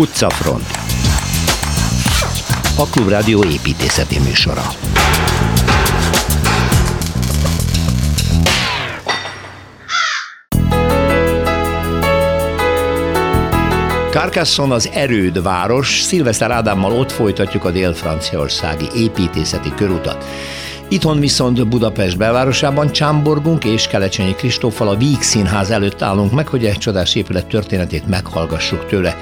Utcafront A Klubrádió építészeti műsora Carcassonne az erőd város, Szilveszter Ádámmal ott folytatjuk a dél-franciaországi építészeti körutat. Itthon viszont Budapest belvárosában Csámborgunk és Kelecsényi Kristóffal a Víg Színház előtt állunk meg, hogy egy csodás épület történetét meghallgassuk tőle.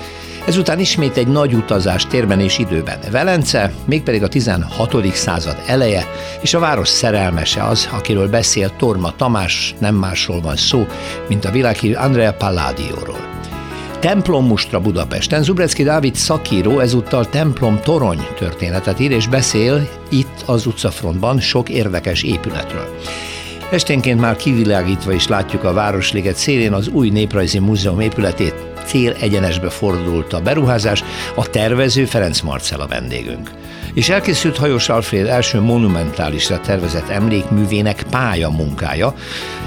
Ezután ismét egy nagy utazás térben és időben. Velence, mégpedig a 16. század eleje, és a város szerelmese az, akiről beszél Torma Tamás, nem másról van szó, mint a világhírű Andrea Palladióról. Templom Mustra Budapesten. Zubrecki Dávid szakíró ezúttal templom torony történetet ír, és beszél itt az utcafrontban sok érdekes épületről. Esténként már kivilágítva is látjuk a Városliget szélén az új Néprajzi Múzeum épületét, cél egyenesbe fordult a beruházás, a tervező Ferenc Marcel a vendégünk és elkészült Hajós Alfred első monumentálisra tervezett emlékművének pálya munkája,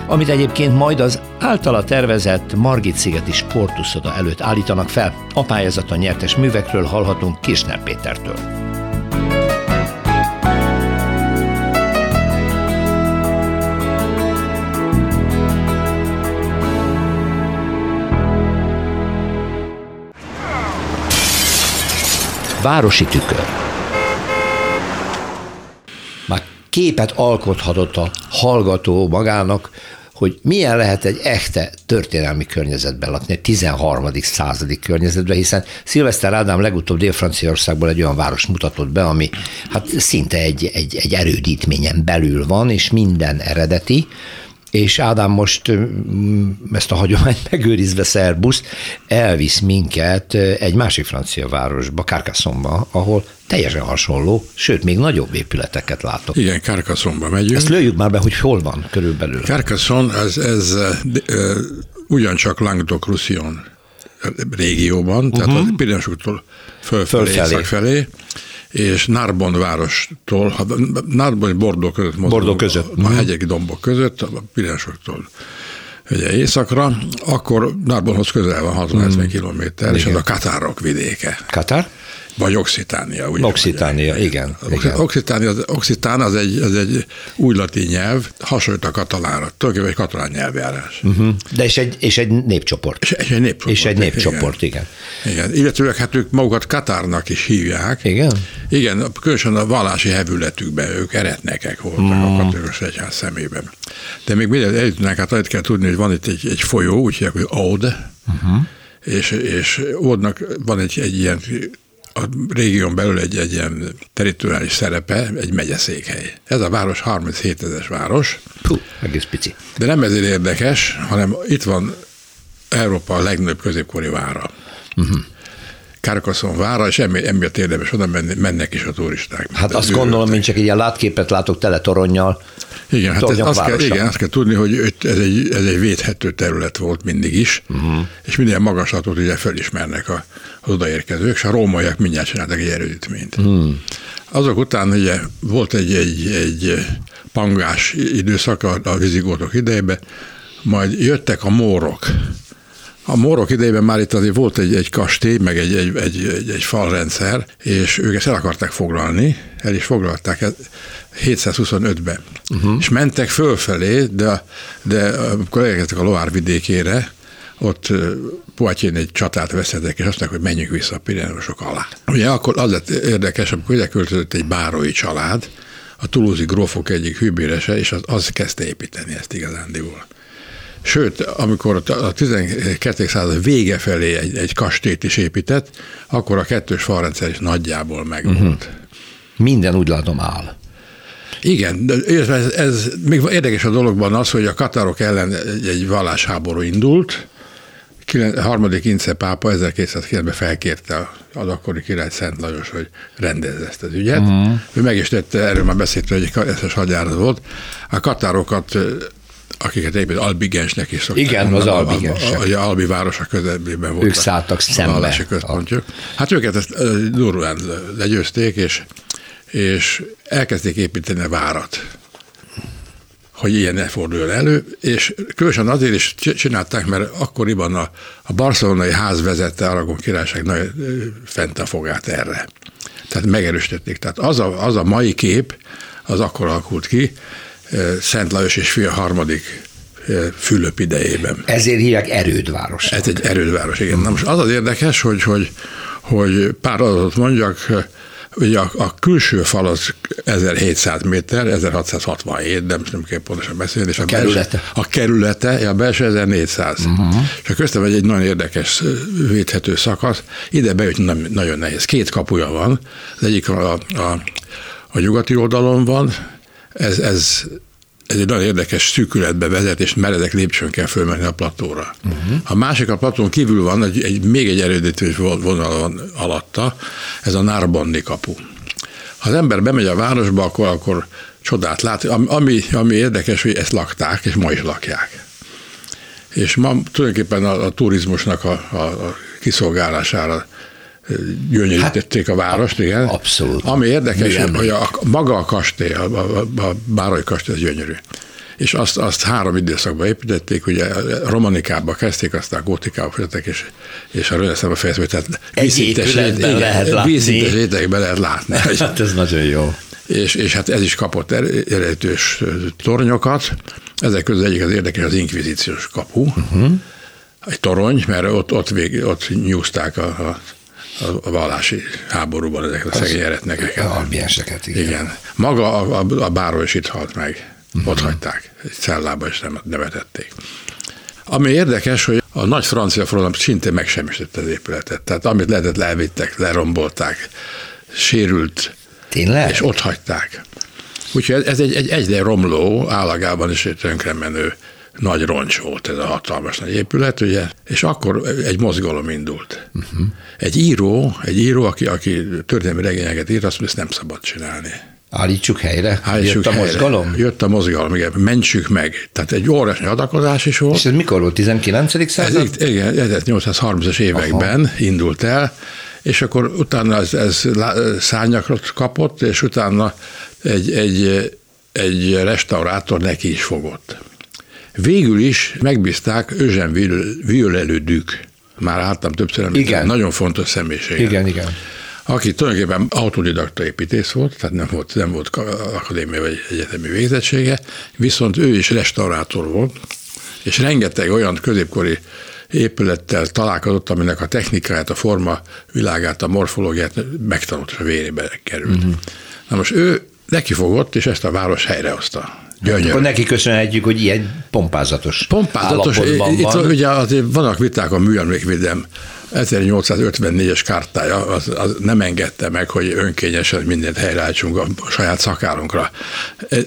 amit egyébként majd az általa tervezett Margit-szigeti sportuszoda előtt állítanak fel. A pályázaton nyertes művekről hallhatunk Kisner Pétertől. Városi tükör képet alkothatott a hallgató magának, hogy milyen lehet egy echte történelmi környezetben lakni, egy 13. századi környezetben, hiszen Szilveszter Ádám legutóbb Dél-Franciaországból egy olyan város mutatott be, ami hát szinte egy, egy, egy erődítményen belül van, és minden eredeti, és Ádám most ezt a hagyományt megőrizve szerbusz, elvisz minket egy másik francia városba, Carcassonne-ba, ahol teljesen hasonló, sőt, még nagyobb épületeket látok. Igen, Carcassonne-ba megyünk. Ezt lőjük már be, hogy hol van körülbelül. Carcassonne, ez, ez uh, ugyancsak Languedoc-Roussillon régióban, uh-huh. tehát a Pirinesoktól fölfelé, fölfelé. felé és Narbon várostól, Narbon és Bordó között mozgunk, Bordó között. a, a hegyeki dombok között, a Pirinesoktól ugye északra, akkor Narbonhoz közel van 60 mm. kilométer, és ez a Katárok vidéke. Katár? Vagy Oxitánia. Ugye Oxitánia, igen. igen. Oxitánia, az, Occitán az egy, az egy új latin nyelv, hasonlít a katalánra, tulajdonképpen egy katalán nyelvjárás. Uh-huh. De és egy, és egy népcsoport. És, és egy népcsoport. És egy népcsoport, igen. Igen, igen. illetőleg hát ők magukat Katárnak is hívják. Igen? Igen, különösen a vallási hevületükben ők eretnekek voltak mm. a katolikus egyház szemében. De még mindent eljutnánk, hát annyit kell tudni, hogy van itt egy, egy folyó, úgy hívják, hogy Aude, uh-huh. és, és Ódnak van egy, egy ilyen a régión belül egy, egy ilyen teritoriális szerepe, egy megyeszékhely. Ez a város 37 ezeres város. Puh, egész pici. De nem ezért érdekes, hanem itt van Európa a legnagyobb középkori vára. Uh-huh. Carcassonne vára, és emi, emiatt érdemes oda menni, mennek is a turisták. Hát azt gondolom, mint csak ilyen látképet látok tele toronnyal. Igen, hát ez, azt kell, igen, azt kell tudni, hogy ez egy, ez egy védhető terület volt mindig is, uh-huh. és minden magaslatot ugye felismernek a, az odaérkezők, és a rómaiak mindjárt csináltak egy erődítményt. Uh-huh. Azok után ugye volt egy, egy, egy pangás időszak a, a vizigótok idejében, majd jöttek a mórok, a morok idejében már itt azért volt egy, egy kastély, meg egy, egy, egy, egy, egy falrendszer, és ők ezt el akarták foglalni, el is foglalták 725-ben. Uh-huh. És mentek fölfelé, de, de amikor elérkeztek a Loire vidékére, ott Poitiers egy csatát veszettek, és azt mondták, hogy menjünk vissza a Pirineusok alá. Ugye akkor az lett érdekes, amikor ide költözött egy bárói család, a tulúzi grófok egyik hűbérese, és az, az kezdte építeni ezt igazándiból. Sőt, amikor a 12. század vége felé egy, egy kastélyt is épített, akkor a kettős falrendszer is nagyjából megvolt. Uh-huh. Minden úgy látom áll. Igen, de ez, ez még érdekes a dologban az, hogy a katárok ellen egy, egy vallásháború indult, a harmadik Ince pápa 1209-ben felkérte az akkori király Szent Lajos, hogy rendezze ezt az ügyet. Uh-huh. Ő meg is tette, erről már beszélt, hogy egy eszes hadjárat volt. A katárokat akiket egyébként Albigensnek is szokták. Igen, az Albigensek. Hogy Albi városa közelében volt. Ők szálltak szembe. központjuk. Hát őket ezt durván legyőzték, és, és elkezdték építeni a várat hogy ilyen ne forduljon elő, és különösen azért is csinálták, mert akkoriban a, a barcelonai ház vezette Aragon királyság nagy fent a fogát erre. Tehát megerősítették. Tehát az a, az a mai kép, az akkor alakult ki, Szent Lajos és fia harmadik Fülöp idejében. Ezért hívják erődváros. Ez egy erődváros, igen. Na most az az érdekes, hogy, hogy, hogy pár adatot mondjak, Ugye a, a külső fal az 1700 méter, 1667, nem, nem kell pontosan beszélni. És a, a kerülete? Belső, a kerülete, a belső 1400. Uh-huh. És a köztem egy nagyon érdekes védhető szakasz. Ide bejutni nem, nagyon nehéz. Két kapuja van. Az egyik a, a, a nyugati oldalon van, ez, ez ez egy nagyon érdekes szűkületbe vezet, és meredek lépcsőn kell fölmenni a platóra. Uh-huh. A másik a platón kívül van, egy, egy, még egy erődítő vonal van alatta, ez a Nárbonni kapu. Ha az ember bemegy a városba, akkor, akkor csodát lát. Ami, ami érdekes, hogy ezt lakták, és ma is lakják. És ma tulajdonképpen a, a turizmusnak a, a, a kiszolgálására gyönyörítették hát, a várost, igen. Abszolút. Ami érdekes, Milyen hogy a, maga a kastély, a, a, a Bárai kastély, az gyönyörű. És azt, azt három időszakban építették, ugye romanikába kezdték, aztán gótikába folytatták, és, és a reneszánba fejezték, tehát vízszintes rétegben lehet látni. Hát ez nagyon jó. És, és hát ez is kapott jelentős tornyokat. Ezek közül egyik az érdekes az inkvizíciós kapu, uh-huh. egy torony, mert ott, ott, vég, ott nyúzták a, a a vallási háborúban ezeket a szegény eretnekeket. Ambienseket, igen. igen. Maga a, a, a báró is itt halt meg. Uh-huh. Ott hagyták. Egy cellába is nem nevetették. Ami érdekes, hogy a nagy francia forradalom szintén megsemmisítette az épületet. Tehát amit lehetett, levittek, lerombolták, sérült, Tényleg? és ott hagyták. Úgyhogy ez egy, egy egyre romló, állagában is egy tönkre menő nagy roncs volt ez a hatalmas nagy épület, ugye, és akkor egy mozgalom indult. Uh-huh. Egy író, egy író, aki, aki történelmi regényeket írt, azt mondja, ezt nem szabad csinálni. Állítsuk helyre? Állítsuk Jött a helyre. mozgalom? Jött a mozgalom, igen. Mentsük meg. Tehát egy óriási adakozás is volt. És ez mikor volt? 19. század? Ez, igen, 1830-as években Aha. indult el, és akkor utána ez, ez szárnyakot kapott, és utána egy, egy, egy restaurátor neki is fogott. Végül is megbízták Özsen Violelődük. Már láttam többször, igen. nagyon fontos személyiség. Igen, igen. Aki tulajdonképpen autodidakta építész volt, tehát nem volt, nem volt akadémia vagy egyetemi végzettsége, viszont ő is restaurátor volt, és rengeteg olyan középkori épülettel találkozott, aminek a technikáját, a forma világát, a morfológiát megtanult, és a vérébe került. Uh-huh. Na most ő neki fogott, és ezt a város helyrehozta. Gyönyör. Akkor neki köszönhetjük, hogy ilyen pompázatos Pompázatos. Itt van. ugye azért vannak viták a műemlékvédelem 1854-es kártája az, az nem engedte meg, hogy önkényesen mindent helyreállítsunk a saját szakárunkra.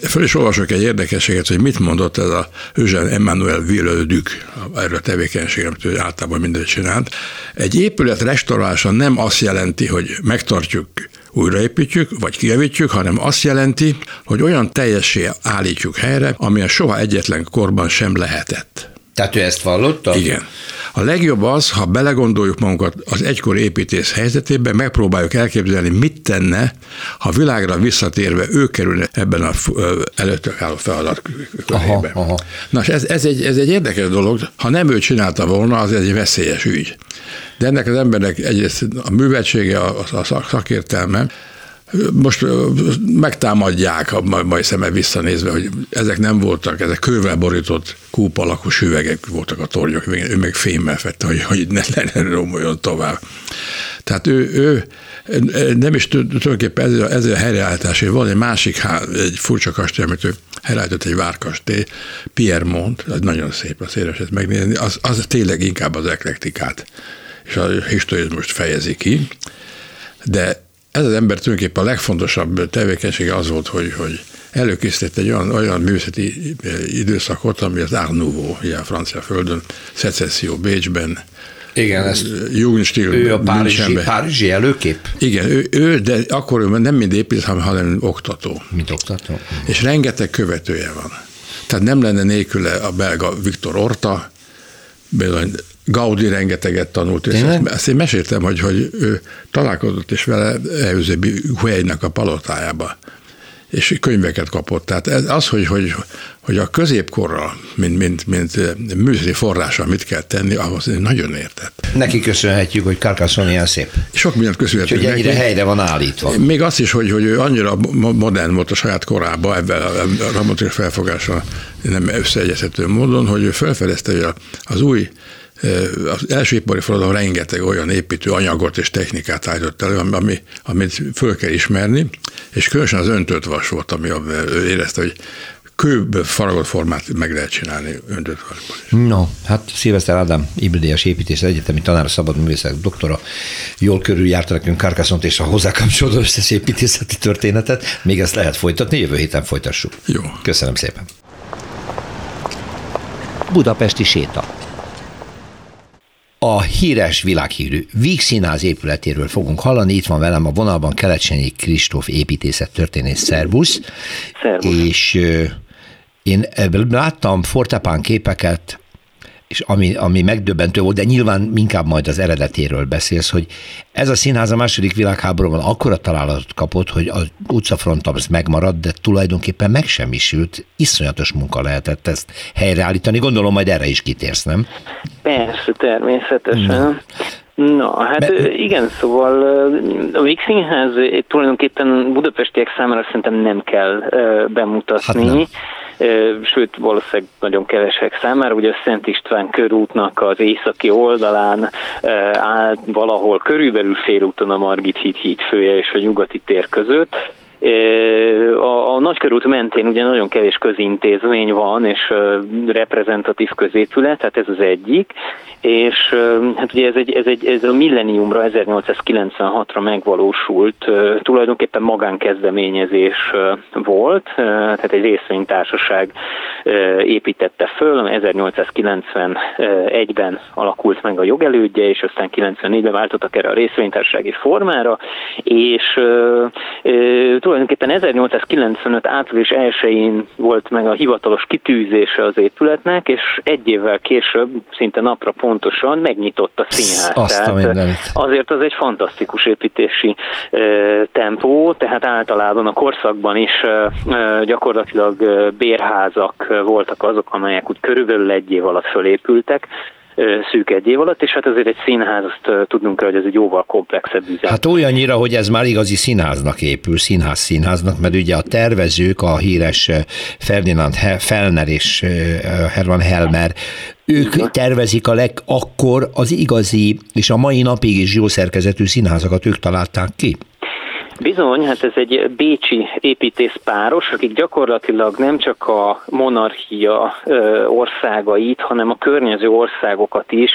Föl is olvasok egy érdekességet, hogy mit mondott ez a Eugène Emmanuel Villődük erről a tevékenységre, amit ő általában mindent csinált. Egy épület restaurálása nem azt jelenti, hogy megtartjuk újraépítjük, vagy kijavítjuk, hanem azt jelenti, hogy olyan teljessé állítjuk helyre, amilyen soha egyetlen korban sem lehetett. Tehát ő ezt vallotta? Igen. A legjobb az, ha belegondoljuk magunkat az egykor építész helyzetébe, megpróbáljuk elképzelni, mit tenne, ha világra visszatérve ő kerülne ebben a előttök álló feladat körébe. Aha, aha. Na, ez, ez, egy, ez egy érdekes dolog. Ha nem ő csinálta volna, az egy veszélyes ügy. De ennek az embernek egyrészt a művetsége, a, a szakértelme, most megtámadják, majd szemmel visszanézve, hogy ezek nem voltak, ezek kővel borított kúp alakú süvegek voltak a tornyok, ő meg fémmel fette, hogy, hogy ne, ne, ne romoljon tovább. Tehát ő, ő nem is tulajdonképpen ez, ez a helyreállítás, van egy másik egy furcsa kastély, amit ő helyreállított egy várkastély, Piermont, az nagyon szép a széleset megnézni, az, az tényleg inkább az eklektikát és a historizmust fejezi ki, de ez az ember tulajdonképpen a legfontosabb tevékenysége az volt, hogy, hogy előkészített egy olyan, olyan művészeti eh, időszakot, ami az Art Nouveau, ugye a francia földön, Secessio Bécsben, igen, ezt Jugendstil ő a Párizsi, Párizsi előkép? Igen, ő, ő, de akkor ő nem mind épít, hanem, hanem oktató. Mint oktató? És rengeteg követője van. Tehát nem lenne nélküle a belga Viktor Orta, bizony Gaudi rengeteget tanult, és ezt, ezt én meséltem, hogy, hogy ő találkozott is vele Eusebie Hueynak a palotájába. és könyveket kapott. Tehát ez, az, hogy, hogy, hogy a középkorral, mint, mint, mint műszeri forrása mit kell tenni, ahhoz nagyon értett. Neki köszönhetjük, hogy Carcassonne ilyen szép. Sok mindent köszönhetünk hogy ennyire neki. helyre van állítva. Még azt is, hogy, hogy ő annyira modern volt a saját korában, ebben a, a robotikus felfogással nem összeegyezhető módon, hogy ő felfedezte, hogy az új az első ipari forradalom rengeteg olyan építő anyagot és technikát állított elő, ami, amit föl kell ismerni, és különösen az öntött vas volt, ami ő érezte, hogy kőből faragott formát meg lehet csinálni öntött vasból. No, hát Szilveszter Ádám, Ibridélyes építész egyetemi tanár, szabad művészek doktora, jól járta nekünk Kárkászont és a hozzá kapcsolódó összeszépítészeti történetet. Még ezt lehet folytatni, jövő héten folytassuk. Jó. Köszönöm szépen. Budapesti séta a híres világhírű Víg Színház épületéről fogunk hallani. Itt van velem a vonalban Kelecsenyi Kristóf építészet történész. Szervusz. Szervusz. És én láttam fortepán képeket, és ami, ami megdöbbentő volt, de nyilván inkább majd az eredetéről beszélsz, hogy ez a színház a második világháborúban akkora találatot kapott, hogy az utcafront az megmaradt, de tulajdonképpen megsemmisült. Iszonyatos munka lehetett ezt helyreállítani. Gondolom majd erre is kitérsz, nem? Persze, természetesen. Na. Na, hát Be... igen, szóval a Víg Színház tulajdonképpen budapestiek számára szerintem nem kell bemutatni. Hát nem sőt valószínűleg nagyon kevesek számára. Ugye a Szent István körútnak az északi oldalán áll valahol körülbelül félúton a Margit híd hídfője és a nyugati tér között a, a nagykörút mentén ugye nagyon kevés közintézmény van, és reprezentatív középület, tehát ez az egyik, és hát ugye ez, egy, ez, egy, ez a milleniumra, 1896-ra megvalósult, tulajdonképpen magánkezdeményezés volt, tehát egy részvénytársaság építette föl, 1891-ben alakult meg a jogelődje, és aztán 94-ben váltottak erre a részvénytársasági formára, és tulajdonképpen 1895 április 1-én volt meg a hivatalos kitűzése az épületnek, és egy évvel később, szinte napra pontosan megnyitotta a színház. Azt tehát azért az egy fantasztikus építési tempó, tehát általában a korszakban is gyakorlatilag bérházak voltak azok, amelyek úgy körülbelül egy év alatt fölépültek, szűk egy év alatt, és hát azért egy színház, azt tudnunk kell, hogy ez egy jóval komplexebb üzem. Hát olyannyira, hogy ez már igazi színháznak épül, színház színháznak, mert ugye a tervezők, a híres Ferdinand Fellner és Herman Helmer, ők tervezik a leg, akkor az igazi, és a mai napig is jó szerkezetű színházakat ők találták ki. Bizony, hát ez egy bécsi építészpáros, akik gyakorlatilag nem csak a monarchia országait, hanem a környező országokat is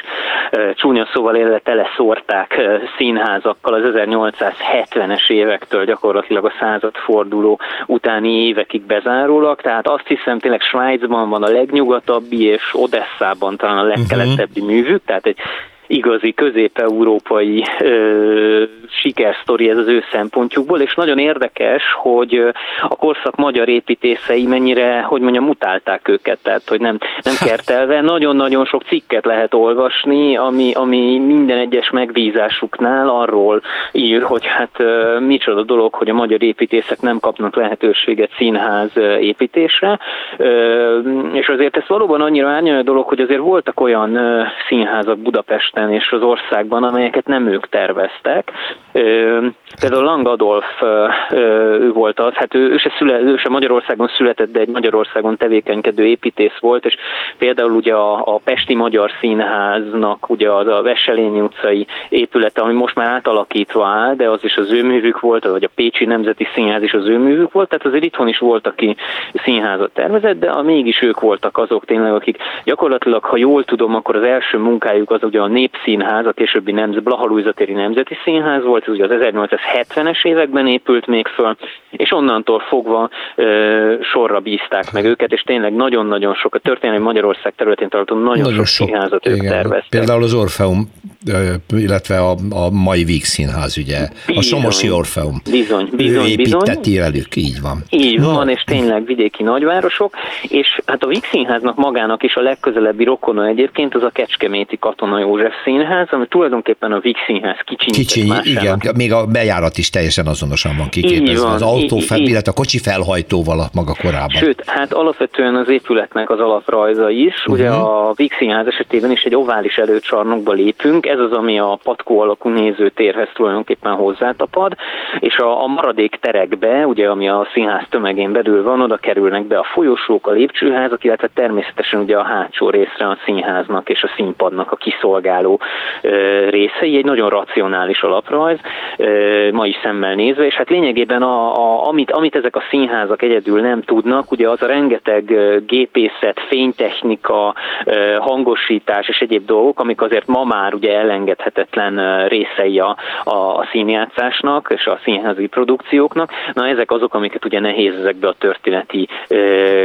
csúnya szóval élve teleszórták színházakkal az 1870-es évektől gyakorlatilag a századforduló utáni évekig bezárólag, tehát azt hiszem tényleg Svájcban van a legnyugatabbi, és Odesszában talán a legkeletebbi művük, tehát egy igazi közép-európai sikersztori ez az ő szempontjukból, és nagyon érdekes, hogy a korszak magyar építészei mennyire, hogy mondjam, mutálták őket, tehát hogy nem, nem kertelve. Nagyon-nagyon sok cikket lehet olvasni, ami, ami minden egyes megbízásuknál arról ír, hogy hát micsoda dolog, hogy a magyar építészek nem kapnak lehetőséget színház építésre, és azért ez valóban annyira árnyalja dolog, hogy azért voltak olyan színházak Budapesten, Budapesten és az országban, amelyeket nem ők terveztek. Például Lang Adolf ő volt az, hát ő, ő, se szüle, ő se Magyarországon született, de egy Magyarországon tevékenykedő építész volt, és például ugye a, a Pesti Magyar Színháznak ugye az a Veselényi utcai épülete, ami most már átalakítva áll, de az is az ő művük volt, vagy a Pécsi Nemzeti Színház is az ő művük volt, tehát azért itthon is volt, aki színházat tervezett, de a, mégis ők voltak azok tényleg, akik gyakorlatilag, ha jól tudom, akkor az első munkájuk az ugye a nép Népszínház, a későbbi Nemz, Blahalújzatéri Nemzeti Színház volt, ez ugye az 1870-es években épült még föl, és onnantól fogva ö, sorra bízták meg őket, és tényleg nagyon-nagyon sok, a történelmi Magyarország területén található nagyon, nagyon sok, sok színházat ők terveztek. Például az Orfeum illetve a, a mai Víg Színház, ugye, bizony, a Somosi Orfeum. Bizony, bizony, ő építeti bizony. velük, így van. Így van, és tényleg vidéki nagyvárosok, és hát a Víg Színháznak magának is a legközelebbi rokona egyébként az a Kecskeméti Katona József Színház, ami tulajdonképpen a Víg Színház kicsi. Kicsi, igen, még a bejárat is teljesen azonosan van kiképezve, az autó, fel, illetve a kocsi felhajtóval a maga korában. Sőt, hát alapvetően az épületnek az alaprajza is, uh-huh. ugye a Víg Színház esetében is egy ovális előcsarnokba lépünk, ez az, ami a patkó alakú nézőtérhez tulajdonképpen hozzátapad, és a, a maradék terekbe, ugye ami a színház tömegén belül van, oda kerülnek be a folyosók, a lépcsőházak, illetve természetesen ugye a hátsó részre a színháznak és a színpadnak a kiszolgáló ö, részei, egy nagyon racionális alaprajz, ma is szemmel nézve, és hát lényegében a, a, amit, amit ezek a színházak egyedül nem tudnak, ugye az a rengeteg gépészet, fénytechnika, hangosítás és egyéb dolgok, amik azért ma már ugye elengedhetetlen részei a, a, a színjátszásnak és a színházi produkcióknak. Na ezek azok, amiket ugye nehéz ezekbe a történeti ö,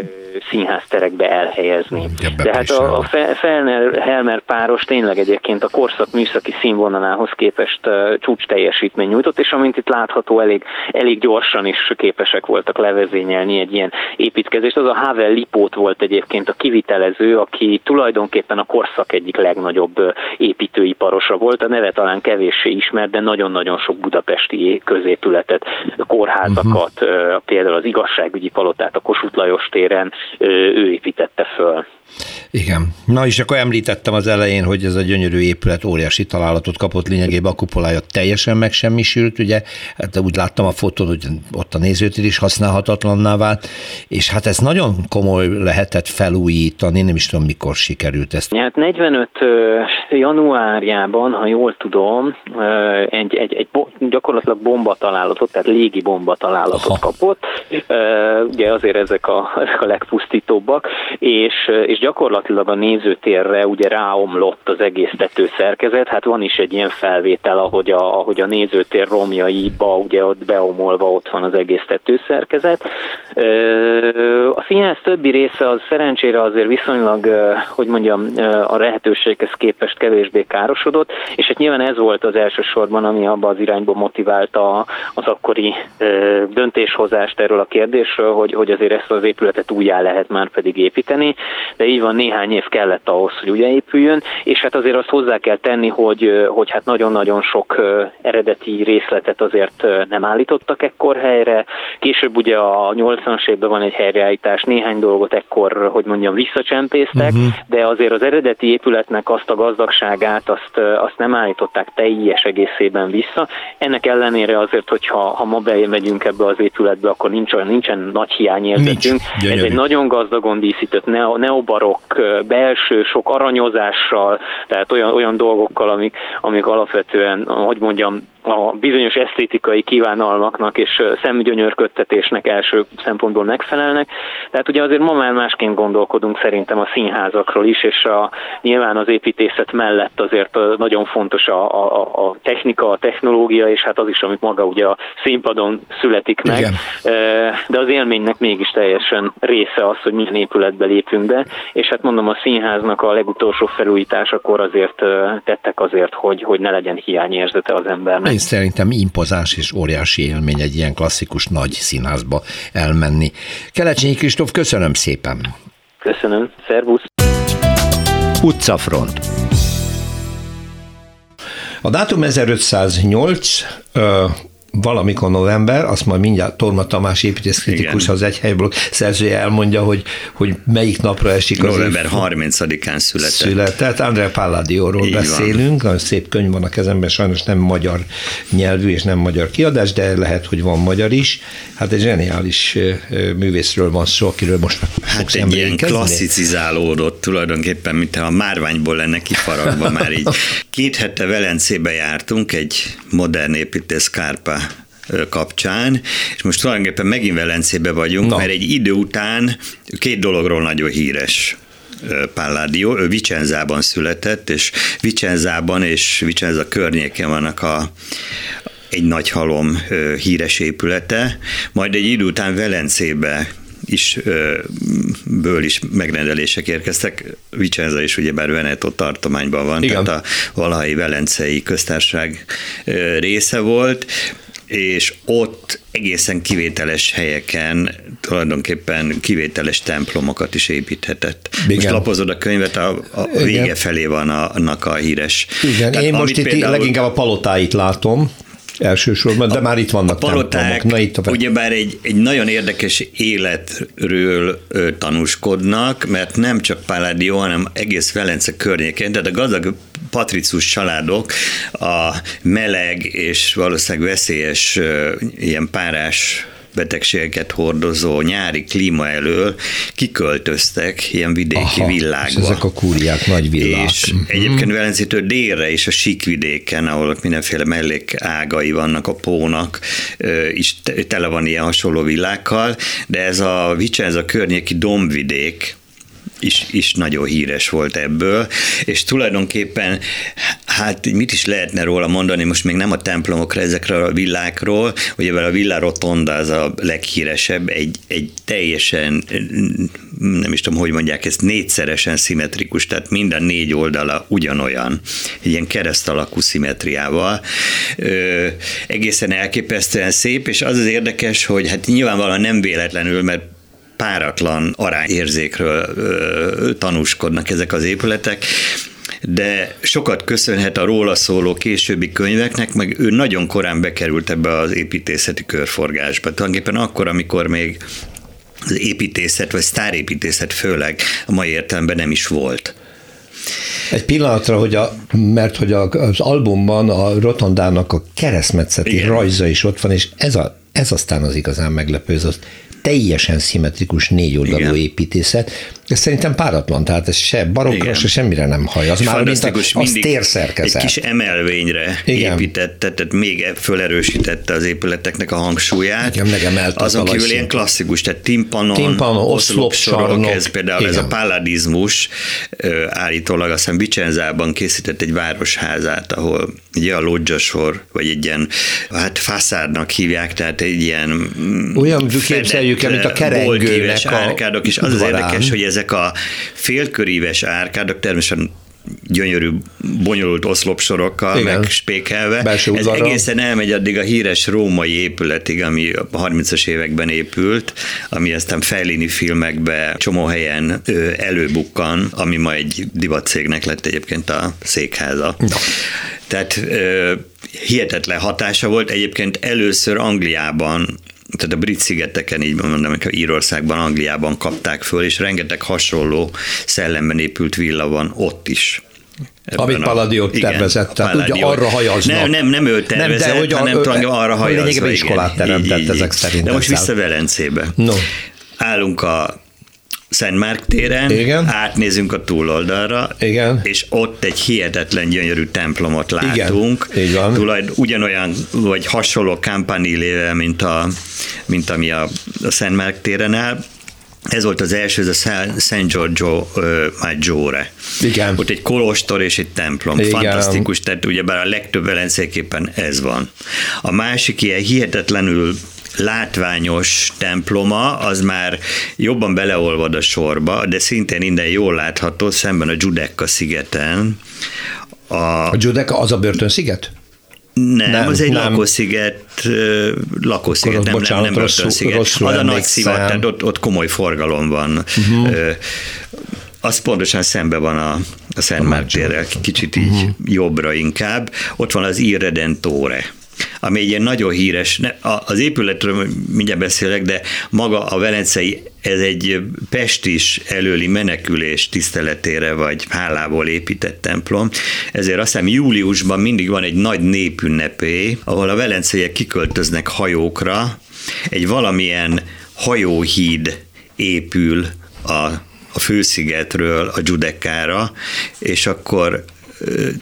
színházterekbe elhelyezni. De hát a, a Felner-Helmer páros tényleg egyébként a korszak műszaki színvonalához képest csúcs teljesítmény nyújtott, és amint itt látható, elég, elég gyorsan is képesek voltak levezényelni egy ilyen építkezést. Az a Havel Lipót volt egyébként a kivitelező, aki tulajdonképpen a korszak egyik legnagyobb építőiparosa volt. A neve talán kevéssé ismert, de nagyon-nagyon sok budapesti középületet, kórházakat, uh-huh. például az igazságügyi palotát a Kossuth Lajos téren ő építette föl. Igen. Na és akkor említettem az elején, hogy ez a gyönyörű épület óriási találatot kapott, lényegében a kupolája teljesen megsemmisült, ugye, hát úgy láttam a fotón, hogy ott a nézőtér is használhatatlanná vált, és hát ez nagyon komoly lehetett felújítani, nem is tudom mikor sikerült ezt. Hát 45 januárjában, ha jól tudom, egy, egy, egy gyakorlatilag bomba találatot, tehát légi bomba találatot Aha. kapott, ugye azért ezek a, ezek a legpusztítóbbak, és, és gyakorlatilag a nézőtérre ugye ráomlott az egész tetőszerkezet, hát van is egy ilyen felvétel, ahogy a, ahogy a nézőtér romjaiba ugye ott beomolva ott van az egész tetőszerkezet. A színház többi része az szerencsére azért viszonylag, hogy mondjam, a lehetőséghez képest kevésbé károsodott, és hát nyilván ez volt az elsősorban, ami abba az irányba motiválta az akkori döntéshozást erről a kérdésről, hogy, hogy azért ezt az épületet újjá lehet már pedig építeni, de így van, néhány év kellett ahhoz, hogy ugye épüljön, és hát azért azt hozzá kell tenni, hogy, hogy hát nagyon-nagyon sok eredeti részletet azért nem állítottak ekkor helyre. Később ugye a 80-as évben van egy helyreállítás, néhány dolgot ekkor, hogy mondjam, visszacsempésztek, uh-huh. de azért az eredeti épületnek azt a gazdagságát, azt, azt nem állították teljes egészében vissza. Ennek ellenére azért, hogyha ha ma bemegyünk ebbe az épületbe, akkor nincs, nincsen nagy hiányérzetünk. Ez egy nagyon gazdagon díszített neobar barokk, belső, sok aranyozással, tehát olyan, olyan dolgokkal, amik, amik alapvetően, hogy mondjam, a bizonyos esztétikai kívánalmaknak és szemgyönyörködtetésnek első szempontból megfelelnek. Tehát ugye azért ma már másként gondolkodunk szerintem a színházakról is, és a, nyilván az építészet mellett azért nagyon fontos a, a, a technika, a technológia, és hát az is, amit maga ugye a színpadon születik meg. Igen. De az élménynek mégis teljesen része az, hogy milyen épületbe lépünk be, és hát mondom, a színháznak a legutolsó felújításakor azért tettek azért, hogy, hogy ne legyen hiányérzete az embernek. Én szerintem impozáns és óriási élmény egy ilyen klasszikus nagy színházba elmenni. Kelecsényi Kristóf, köszönöm szépen! Köszönöm, szervusz! Utcafront. A dátum 1508, valamikor november, azt majd mindjárt Torma Tamás építészkritikus az egy helyből szerzője elmondja, hogy, hogy melyik napra esik az November 30-án született. Született. André Palladióról beszélünk, van. szép könyv van a kezemben, sajnos nem magyar nyelvű és nem magyar kiadás, de lehet, hogy van magyar is. Hát egy zseniális művészről van szó, akiről most Hát egy ilyen klasszicizálódott tulajdonképpen, mint a márványból lenne kifaragva már így. Két hete Velencébe jártunk, egy modern építész Kárpá kapcsán, és most tulajdonképpen megint Velencébe vagyunk, no. mert egy idő után két dologról nagyon híres Palladio, ő Vicenzában született, és Vicenzában és Vicenza környéken vannak a, egy nagy halom híres épülete, majd egy idő után Velencébe is ből is megrendelések érkeztek. Vicenza is ugyebár Veneto tartományban van, Igen. tehát a valahai Velencei köztársaság része volt, és ott egészen kivételes helyeken tulajdonképpen kivételes templomokat is építhetett. Igen. Most lapozod a könyvet, a, a vége felé van annak a híres. Igen, Tehát, én most itt például, leginkább a palotáit látom, elsősorban, de a, már itt vannak a paloták, Na, itt a... ugyebár egy, egy nagyon érdekes életről ö, tanúskodnak, mert nem csak Palladio, hanem egész Velence környékén, tehát a gazdag patricus családok a meleg és valószínűleg veszélyes ö, ilyen párás betegségeket hordozó nyári klíma elől kiköltöztek ilyen vidéki Aha, villákba. És ezek a kúriák nagy villák. És mm-hmm. egyébként Velencétől délre is a síkvidéken, ahol mindenféle mellék ágai vannak a pónak, is tele van ilyen hasonló villákkal, de ez a Vicenza környéki dombvidék, is, is nagyon híres volt ebből, és tulajdonképpen hát mit is lehetne róla mondani, most még nem a templomokra, ezekre a villákról, ugye a Villa Rotonda az a leghíresebb, egy, egy teljesen, nem is tudom, hogy mondják ezt, négyszeresen szimmetrikus, tehát minden négy oldala ugyanolyan, egy ilyen kereszt alakú szimmetriával. Ö, egészen elképesztően szép, és az az érdekes, hogy hát nyilvánvalóan nem véletlenül, mert páratlan arányérzékről ö, tanúskodnak ezek az épületek, de sokat köszönhet a róla szóló későbbi könyveknek, meg ő nagyon korán bekerült ebbe az építészeti körforgásba. Tulajdonképpen akkor, amikor még az építészet, vagy sztárépítészet főleg a mai értelemben nem is volt. Egy pillanatra, hogy a, mert hogy az albumban a Rotondának a keresztmetszeti Igen. rajza is ott van, és ez, a, ez aztán az igazán meglepő, az teljesen szimmetrikus oldalú építészet, ez szerintem páratlan, tehát ez se barokkra, se semmire nem haj. Az már mint a, az térszerkezet. Egy kis emelvényre Igen. építette, tehát még fölerősítette az épületeknek a hangsúlyát. Igen, megemelte Azon kívül ilyen klasszikus, tehát timpanon, timpanon oszlopsorok, ez például Igen. ez a palladizmus állítólag azt hiszem Vicenzában készített egy városházát, ahol egy olyan lodzsasor, vagy egy ilyen, hát faszádnak hívják, tehát egy ilyen olyan képzeljük el, mint a kerengőnek a árkádok, és az az érdekes, hogy ezek a félköríves árkádok természetesen gyönyörű, bonyolult oszlopsorokkal, Igen. meg spékelve. Ez egészen elmegy addig a híres római épületig, ami a 30-as években épült, ami aztán Fellini filmekbe csomó helyen előbukkan, ami ma egy divatcégnek lett egyébként a székháza. No. Tehát hihetetlen hatása volt. Egyébként először Angliában tehát a brit szigeteken, így mondom, hogy Írországban, Angliában kapták föl, és rengeteg hasonló szellemben épült villa van ott is. Amit Palladio tervezett, igen, tehát ugye arra hajaznak. Nem, nem, nem ő tervezett, nem, de, hogy hanem a, arra hajazva. Lényegében iskolát teremtett így, ezek szerint. De most vissza Velencébe. No. Állunk a Szent Márk téren, Igen. átnézünk a túloldalra, Igen. és ott egy hihetetlen gyönyörű templomot látunk. Igen. Így van. Ugyanolyan, vagy hasonló kampanilével, mint, a, mint ami a, a Szent Márk téren áll. Ez volt az első, ez a San Giorgio Maggiore. Igen. Ott egy kolostor és egy templom. Igen. Fantasztikus, tehát ugyebár a legtöbb velencéképpen ez van. A másik ilyen hihetetlenül látványos temploma, az már jobban beleolvad a sorba, de szintén innen jól látható szemben a Giudecca szigeten. A, a Giudecca az a börtönsziget? Nem, nem, az egy nem. lakósziget, lakósziget, nem, bocsánat, nem, nem börtönsziget. Rosszul, az a nagy szivat, tehát ott, ott komoly forgalom van. Uh-huh. Az pontosan szembe van a, a Szent Mártérrel, kicsit így uh-huh. jobbra inkább. Ott van az Irredentore ami egy ilyen nagyon híres, az épületről mindjárt beszélek, de maga a velencei, ez egy pestis előli menekülés tiszteletére vagy hálából épített templom, ezért azt hiszem júliusban mindig van egy nagy népünnepé, ahol a velenceiek kiköltöznek hajókra, egy valamilyen hajóhíd épül a, a főszigetről a Giudecára, és akkor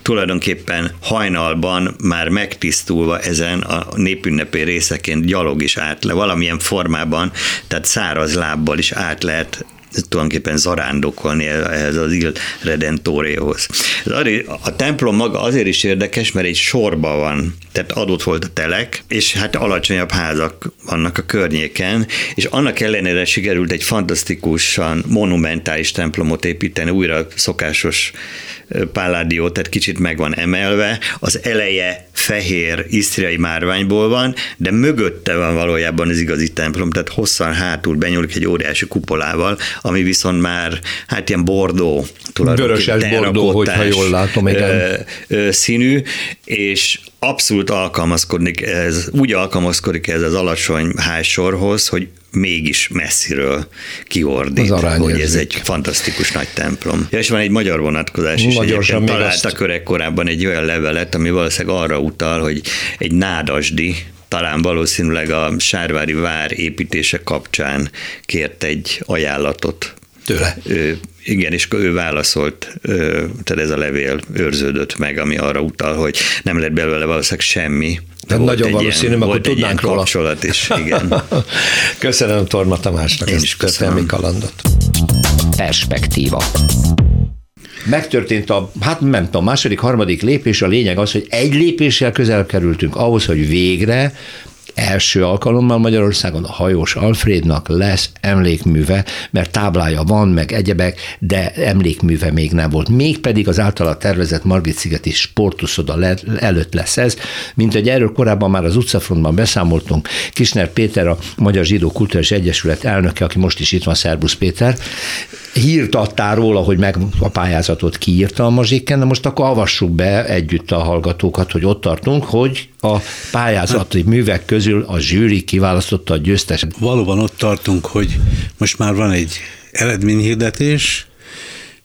tulajdonképpen hajnalban már megtisztulva ezen a népünnepé részeként gyalog is át le, valamilyen formában, tehát száraz lábbal is át lehet tulajdonképpen zarándokolni ehhez az Il Redentorehoz. A templom maga azért is érdekes, mert egy sorba van, tehát adott volt a telek, és hát alacsonyabb házak vannak a környéken, és annak ellenére sikerült egy fantasztikusan monumentális templomot építeni, újra szokásos pálládió, tehát kicsit meg van emelve, az eleje fehér isztriai márványból van, de mögötte van valójában az igazi templom, tehát hosszan hátul benyúlik egy óriási kupolával, ami viszont már hát ilyen bordó, Vöröses bordó, hogyha jól látom, igen. színű, és abszolút alkalmazkodik ez, úgy alkalmazkodik ez az alacsony házsorhoz, hogy mégis messziről kiordít, hogy ez egy fantasztikus nagy templom. Ja, és van egy magyar vonatkozás is. Magyarsan találtak azt... korábban egy olyan levelet, ami valószínűleg arra utal, hogy egy nádasdi, talán valószínűleg a Sárvári vár építése kapcsán kért egy ajánlatot tőle. Ő, igen, és ő válaszolt, tehát ez a levél őrződött meg, ami arra utal, hogy nem lett belőle valószínűleg semmi, de nagyon valószínű, akkor tudnánk róla. kapcsolat is, igen. köszönöm Torma Tamásnak Én ezt köszönöm. kalandot. Perspektíva. Megtörtént a, hát nem tudom, második, harmadik lépés, a lényeg az, hogy egy lépéssel közel kerültünk ahhoz, hogy végre első alkalommal Magyarországon a hajós Alfrednak lesz emlékműve, mert táblája van, meg egyebek, de emlékműve még nem volt. Mégpedig az általa tervezett Margit-szigeti sportuszoda előtt lesz ez, mint egy erről korábban már az utcafrontban beszámoltunk, Kisner Péter, a Magyar Zsidó Kulturális Egyesület elnöke, aki most is itt van, Szerbusz Péter, hírt adtál róla, hogy meg a pályázatot kiírta a mazsikken, de most akkor avassuk be együtt a hallgatókat, hogy ott tartunk, hogy a pályázati művek közül a zsűri kiválasztotta a győzteset. Valóban ott tartunk, hogy most már van egy eredményhirdetés,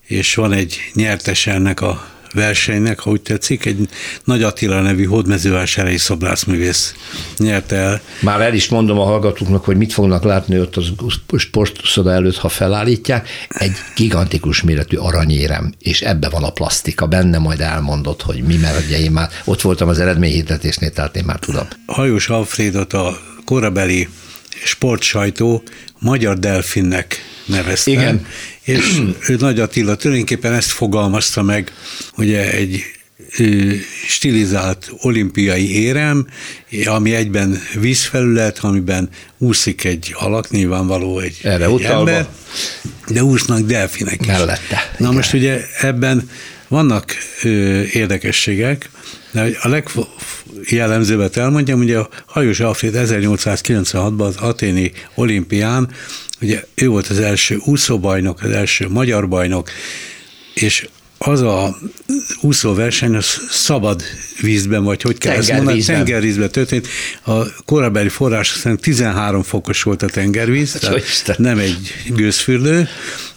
és van egy nyertes ennek a versenynek, ha úgy tetszik, egy Nagy Attila nevű hódmezővásárhelyi szobrászművész nyerte el. Már el is mondom a hallgatóknak, hogy mit fognak látni ott az sportszoda előtt, ha felállítják. Egy gigantikus méretű aranyérem, és ebbe van a plastika, benne majd elmondott, hogy mi, mert ugye én már ott voltam az eredményhirdetésnél, tehát én már tudom. Hajós Alfredot a korabeli sportsajtó magyar delfinnek nevezte. Igen. És ő Nagy Attila tulajdonképpen ezt fogalmazta meg, ugye egy stilizált olimpiai érem, ami egyben vízfelület, amiben úszik egy alak, nyilvánvaló egy, Erre egy ember, de úsznak delfinek is. Mellette. Na igen. most ugye ebben vannak ö, érdekességek, de a legjellemzőbbet elmondjam, ugye a Hajós Alfred 1896-ban az aténi olimpián, ugye ő volt az első úszóbajnok, az első magyar bajnok, és az a úszóverseny az szabad vízben, vagy hogy kell ezt mondani, tengervízben. Történt. A korabeli forrás szerint 13 fokos volt a tengervíz, tehát nem egy gőzfürdő,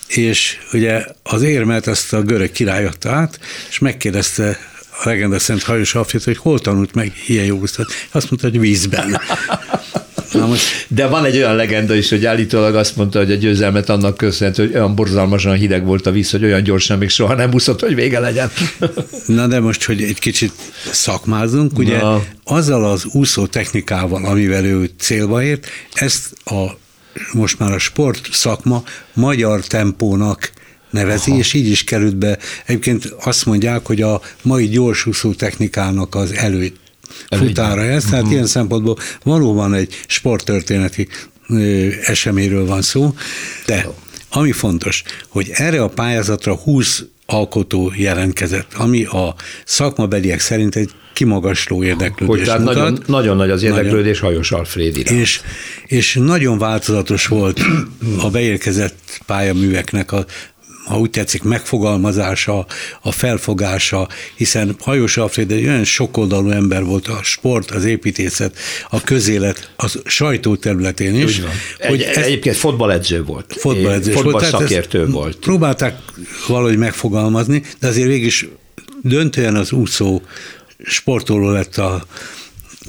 és ugye az érmet azt a görög király adta át, és megkérdezte a legenda Szent Hajós Alfred, hogy hol tanult meg ilyen jó úszat. Azt mondta, hogy vízben. Na most... De van egy olyan legenda is, hogy állítólag azt mondta, hogy a győzelmet annak köszönhető, hogy olyan borzalmasan hideg volt a víz, hogy olyan gyorsan még soha nem úszott, hogy vége legyen. Na de most, hogy egy kicsit szakmázunk, ugye Na. azzal az úszó technikával, amivel ő célba ért, ezt a most már a sport szakma magyar tempónak nevezi, Aha. és így is került be. Egyébként azt mondják, hogy a mai gyorsúszó technikának az előtt futára ez, tehát uh-huh. ilyen szempontból valóban egy sporttörténeti eseményről van szó, de ami fontos, hogy erre a pályázatra 20 alkotó jelentkezett, ami a szakmabeliek szerint egy kimagasló érdeklődés Hogy tehát nagyon, nagyon nagy az érdeklődés nagyon, Hajós Alfred És, és nagyon változatos volt a beérkezett pályaműveknek a ha úgy tetszik, megfogalmazása, a felfogása, hiszen Hajós Alfred egy olyan sokoldalú ember volt a sport, az építészet, a közélet, a sajtó területén is. Hogy egy, egyébként fotballedző volt. Fotballedző volt. szakértő volt. Próbálták valahogy megfogalmazni, de azért végig is döntően az úszó sportoló lett a,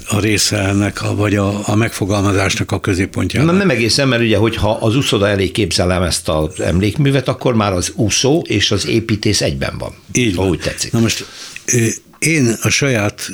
a része ennek, a, vagy a, a megfogalmazásnak a középpontja. Nem, nem egészen, mert ugye, hogyha az úszoda elé képzelem ezt az emlékművet, akkor már az úszó és az építész egyben van. Így van. Úgy tetszik. Na most én a saját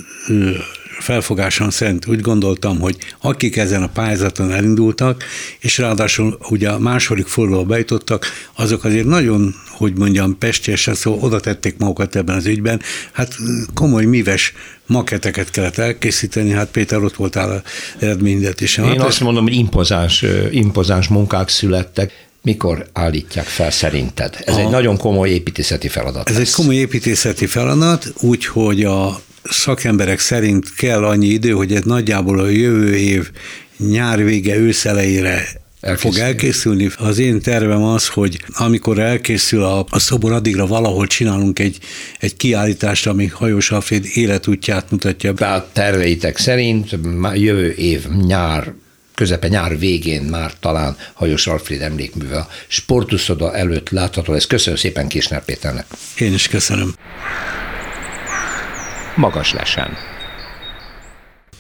felfogásom szerint úgy gondoltam, hogy akik ezen a pályázaton elindultak, és ráadásul ugye a második fordulóba bejutottak, azok azért nagyon, hogy mondjam, pestésen, szóval oda tették magukat ebben az ügyben. Hát komoly mives maketeket kellett elkészíteni, hát Péter ott voltál eredményet is. Én hát azt mondom, hogy impozáns, impozáns munkák születtek. Mikor állítják fel szerinted? Ez a, egy nagyon komoly építészeti feladat. Ez lesz. egy komoly építészeti feladat, úgyhogy a szakemberek szerint kell annyi idő, hogy ez nagyjából a jövő év nyár vége, ősz elejére Elkészül. fog elkészülni. Az én tervem az, hogy amikor elkészül a, a szobor, addigra valahol csinálunk egy, egy kiállítást, ami Hajós Alfred életútját mutatja. Tehát terveitek szerint jövő év nyár közepe nyár végén már talán Hajós Alfred emlékműve a sportuszoda előtt látható. Ez köszönöm szépen Kisner Péternek. Én is köszönöm. Magas lesen.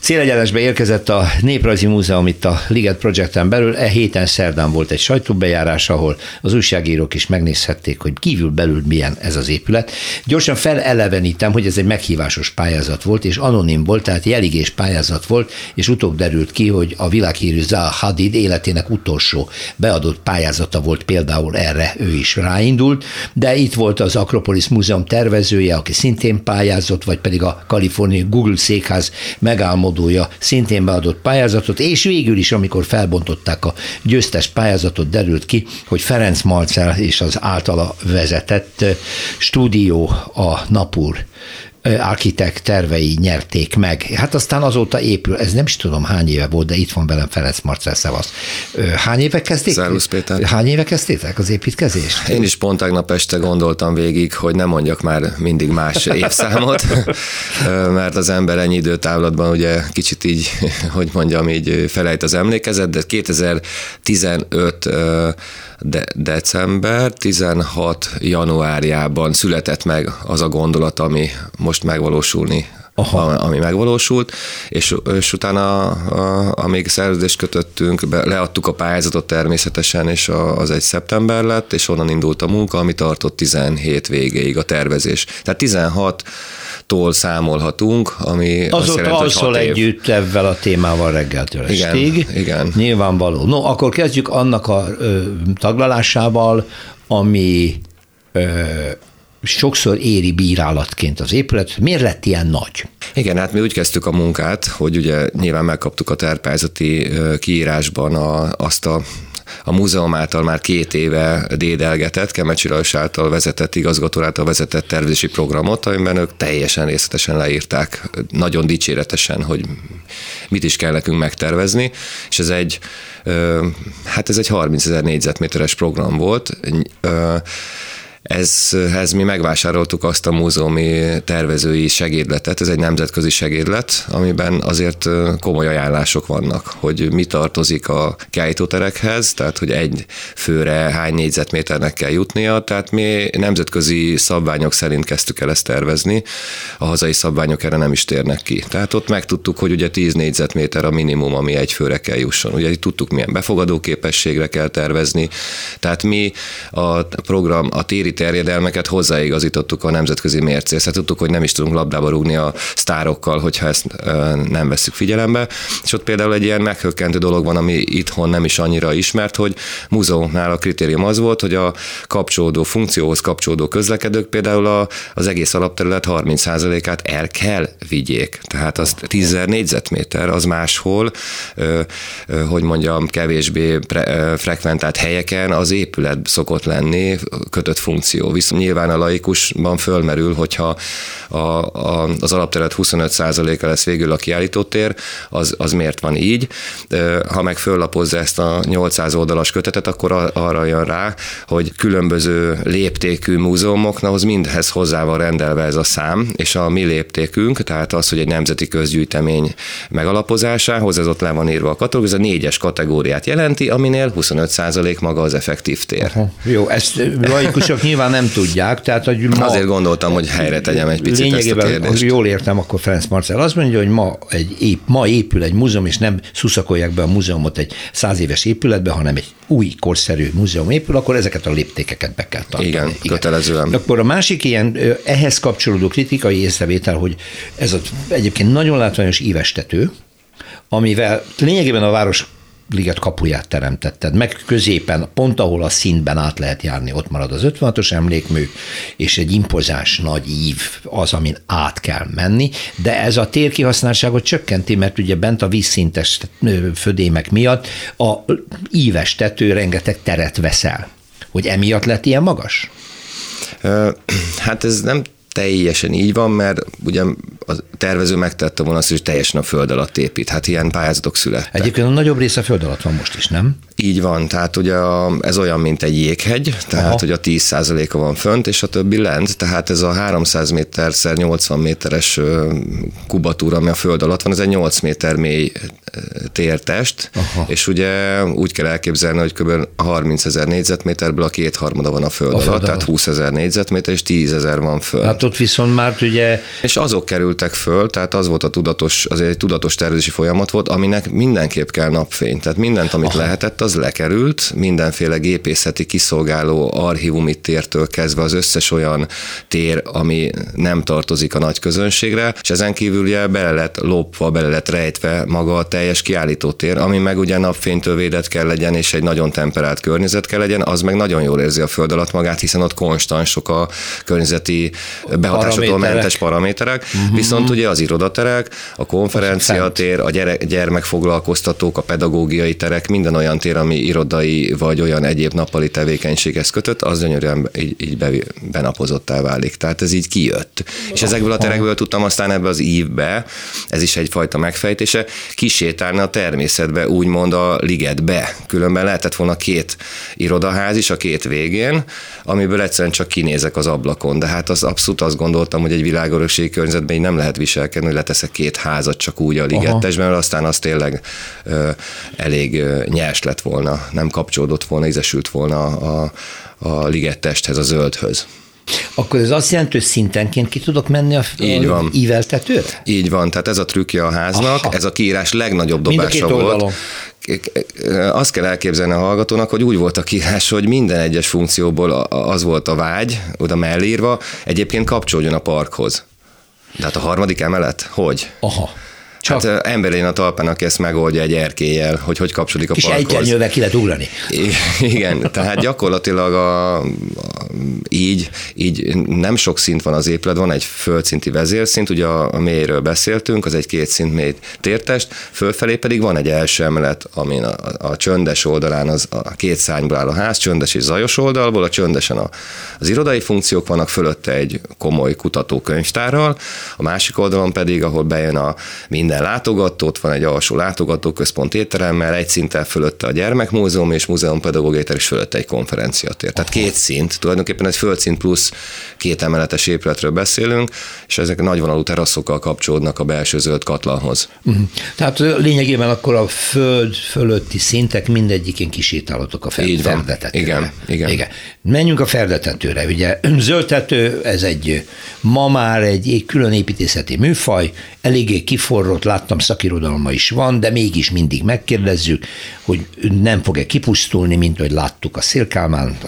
Célegyenesbe érkezett a Néprajzi Múzeum itt a Liget Projecten belül. E héten szerdán volt egy sajtóbejárás, ahol az újságírók is megnézhették, hogy kívül belül milyen ez az épület. Gyorsan felelevenítem, hogy ez egy meghívásos pályázat volt, és anonim volt, tehát jeligés pályázat volt, és utóbb derült ki, hogy a világhírű Zaha Hadid életének utolsó beadott pályázata volt például erre, ő is ráindult, de itt volt az Akropolis Múzeum tervezője, aki szintén pályázott, vagy pedig a kaliforniai Google székház megálmodó álmodója szintén beadott pályázatot, és végül is, amikor felbontották a győztes pályázatot, derült ki, hogy Ferenc Marcel és az általa vezetett stúdió a Napur architekt tervei nyerték meg. Hát aztán azóta épül, ez nem is tudom hány éve volt, de itt van velem Ferenc Marcel Szevasz. Hány éve kezdték? Szervusz Péter. Hány éve kezdtétek az építkezést? Én is pont tegnap este gondoltam végig, hogy nem mondjak már mindig más évszámot, mert az ember ennyi időtávlatban ugye kicsit így, hogy mondjam, így felejt az emlékezet, de 2015 de december 16 januárjában született meg az a gondolat, ami most megvalósulni Aha. ami megvalósult, és, és utána, a, amíg szerződést kötöttünk, be, leadtuk a pályázatot természetesen, és a, az egy szeptember lett, és onnan indult a munka, ami tartott 17 végéig a tervezés. Tehát 16 tól számolhatunk, ami Azóta azt jelenti, együtt ebben a témával reggeltől estig. Igen, igen. Nyilvánvaló. No, akkor kezdjük annak a ö, taglalásával, ami ö, sokszor éri bírálatként az épület. Miért lett ilyen nagy? Igen, hát mi úgy kezdtük a munkát, hogy ugye nyilván megkaptuk a terpályzati kiírásban a, azt a a múzeum által már két éve dédelgetett, Kemecsi Rajs által vezetett, igazgató által vezetett tervezési programot, amiben ők teljesen részletesen leírták, nagyon dicséretesen, hogy mit is kell nekünk megtervezni, és ez egy, hát ez egy 30 ezer négyzetméteres program volt, Ezhez mi megvásároltuk azt a múzeumi tervezői segédletet, ez egy nemzetközi segédlet, amiben azért komoly ajánlások vannak, hogy mi tartozik a kiállítóterekhez, tehát hogy egy főre hány négyzetméternek kell jutnia, tehát mi nemzetközi szabványok szerint kezdtük el ezt tervezni, a hazai szabványok erre nem is térnek ki. Tehát ott megtudtuk, hogy ugye 10 négyzetméter a minimum, ami egy főre kell jusson. Ugye tudtuk, milyen befogadó képességre kell tervezni, tehát mi a program, a téri terjedelmeket hozzáigazítottuk a nemzetközi mércéhez. Hát tudtuk, hogy nem is tudunk labdába rúgni a sztárokkal, hogyha ezt nem veszük figyelembe. És ott például egy ilyen meghökkentő dolog van, ami itthon nem is annyira ismert, hogy múzeumnál a kritérium az volt, hogy a kapcsolódó funkcióhoz kapcsolódó közlekedők például a, az egész alapterület 30%-át el kell vigyék. Tehát az 10 négyzetméter, az máshol, hogy mondjam, kevésbé frekventált helyeken az épület szokott lenni kötött funkció funkció. Viszont nyilván a laikusban fölmerül, hogyha a, a, az alapterület 25%-a lesz végül a kiállítótér, az, az miért van így. Ha meg föllapozza ezt a 800 oldalas kötetet, akkor arra jön rá, hogy különböző léptékű múzeumoknak mindhez hozzá van rendelve ez a szám, és a mi léptékünk, tehát az, hogy egy nemzeti közgyűjtemény megalapozásához, ez ott le van írva a katalógus, ez a négyes kategóriát jelenti, aminél 25% maga az effektív tér. Aha. Jó, ezt laikusok nyilván nem tudják. Tehát, hogy ma, Azért gondoltam, hogy helyre tegyem egy picit ezt a kérdést. jól értem, akkor Ferenc Marcel azt mondja, hogy ma, egy ép, ma épül egy múzeum, és nem szuszakolják be a múzeumot egy száz éves épületbe, hanem egy új, korszerű múzeum épül, akkor ezeket a léptékeket be kell tartani. Igen, Igen. kötelezően. Akkor a másik ilyen ehhez kapcsolódó kritikai észrevétel, hogy ez az egyébként nagyon látványos ívestető, amivel lényegében a város liget kapuját teremtetted, meg középen, pont ahol a színben át lehet járni, ott marad az 56-os emlékmű, és egy impozáns nagy ív az, amin át kell menni, de ez a térkihasználtságot csökkenti, mert ugye bent a vízszintes födémek miatt a íves tető rengeteg teret veszel. Hogy emiatt lett ilyen magas? Hát ez nem teljesen így van, mert ugye a tervező megtette volna azt, hogy teljesen a föld alatt épít. Hát ilyen pályázatok születtek. Egyébként a nagyobb része föld alatt van most is, nem? Így van, tehát ugye a, ez olyan, mint egy jéghegy, tehát Aha. hogy a 10%-a van fönt, és a többi lent, tehát ez a 300 méter szer 80 méteres kubatúra, ami a föld alatt van, ez egy 8 méter mély tértest, Aha. és ugye úgy kell elképzelni, hogy kb. 30 ezer négyzetméterből a kétharmada van a föld, a alatt, alatt, tehát 20 ezer négyzetméter, és 10 ezer van föld. Hát ott viszont már ugye... És azok kerültek föl, tehát az volt a tudatos, az egy tudatos tervezési folyamat volt, aminek mindenképp kell napfény. Tehát mindent, amit Aha. lehetett, az lekerült, mindenféle gépészeti kiszolgáló archívumi tértől kezdve az összes olyan tér, ami nem tartozik a nagy közönségre, és ezen kívül ugye bele lett lopva, bele lett rejtve maga a teljes kiállítótér, ami meg ugye napfénytől védett kell legyen, és egy nagyon temperált környezet kell legyen, az meg nagyon jól érzi a föld alatt magát, hiszen ott konstans a környezeti behatásától mentes paraméterek, uh-huh. viszont ugye az irodaterek, a konferenciatér, a gyere, gyermekfoglalkoztatók, a pedagógiai terek, minden olyan tér, ami irodai vagy olyan egyéb nappali tevékenységhez kötött, az gyönyörűen így, így be, benapozottá válik. Tehát ez így kijött. És ezekből a terekből tudtam aztán ebbe az ívbe, ez is egyfajta megfejtése, kisétálni a természetbe, úgymond a ligetbe. Különben lehetett volna két irodaház is a két végén, amiből egyszerűen csak kinézek az ablakon. De hát az abszolút azt gondoltam, hogy egy világörökségi környezetben így nem lehet viselkedni, hogy leteszek két házat csak úgy a ligettesben, mert aztán az tényleg ö, elég ö, nyers lett volna, nem kapcsolódott volna, ízesült volna a, a ligettesthez, a zöldhöz. Akkor ez azt jelenti, hogy szintenként ki tudok menni a, Így van. íveltetőre? Így van, tehát ez a trükkje a háznak, Aha. ez a kiírás legnagyobb dobása volt. Oldalon azt kell elképzelni a hallgatónak, hogy úgy volt a kiírás, hogy minden egyes funkcióból az volt a vágy, oda mellírva, egyébként kapcsolódjon a parkhoz. Tehát a harmadik emelet? Hogy? Aha. Csak... Hát ember a talpán, aki ezt megoldja egy erkélyel, hogy hogy kapcsolódik a Kis parkhoz. Kis ejtjernyővel ki lehet ugrani. Igen, tehát gyakorlatilag a, a, így, így nem sok szint van az épület, van egy földszinti vezérszint, ugye a, a mélyről beszéltünk, az egy két szint mély tértest, fölfelé pedig van egy első emelet, amin a, a csöndes oldalán az, a két szárnyból áll a ház, csöndes és zajos oldalból, a csöndesen a, az irodai funkciók vannak, fölötte egy komoly kutatókönyvtárral, a másik oldalon pedig, ahol bejön a minden minden látogató, ott van egy alsó látogatóközpont étteremmel, egy szinten fölötte a gyermekmúzeum és múzeumpedagógiai és fölötte egy konferenciatér. Tehát két szint, tulajdonképpen egy földszint plusz két emeletes épületről beszélünk, és ezek nagyvonalú teraszokkal kapcsolódnak a belső zöld katlanhoz. Uh-huh. Tehát lényegében akkor a föld fölötti szintek mindegyikén kisétálhatok a fel, ferdetetőre. Igen, igen. igen. Menjünk a ferdetetőre. Ugye zöldtető, ez egy ma már egy külön építészeti műfaj, eléggé kiforrott, láttam szakirodalma is van, de mégis mindig megkérdezzük, hogy nem fog-e kipusztulni, mint hogy láttuk a Szélkálmán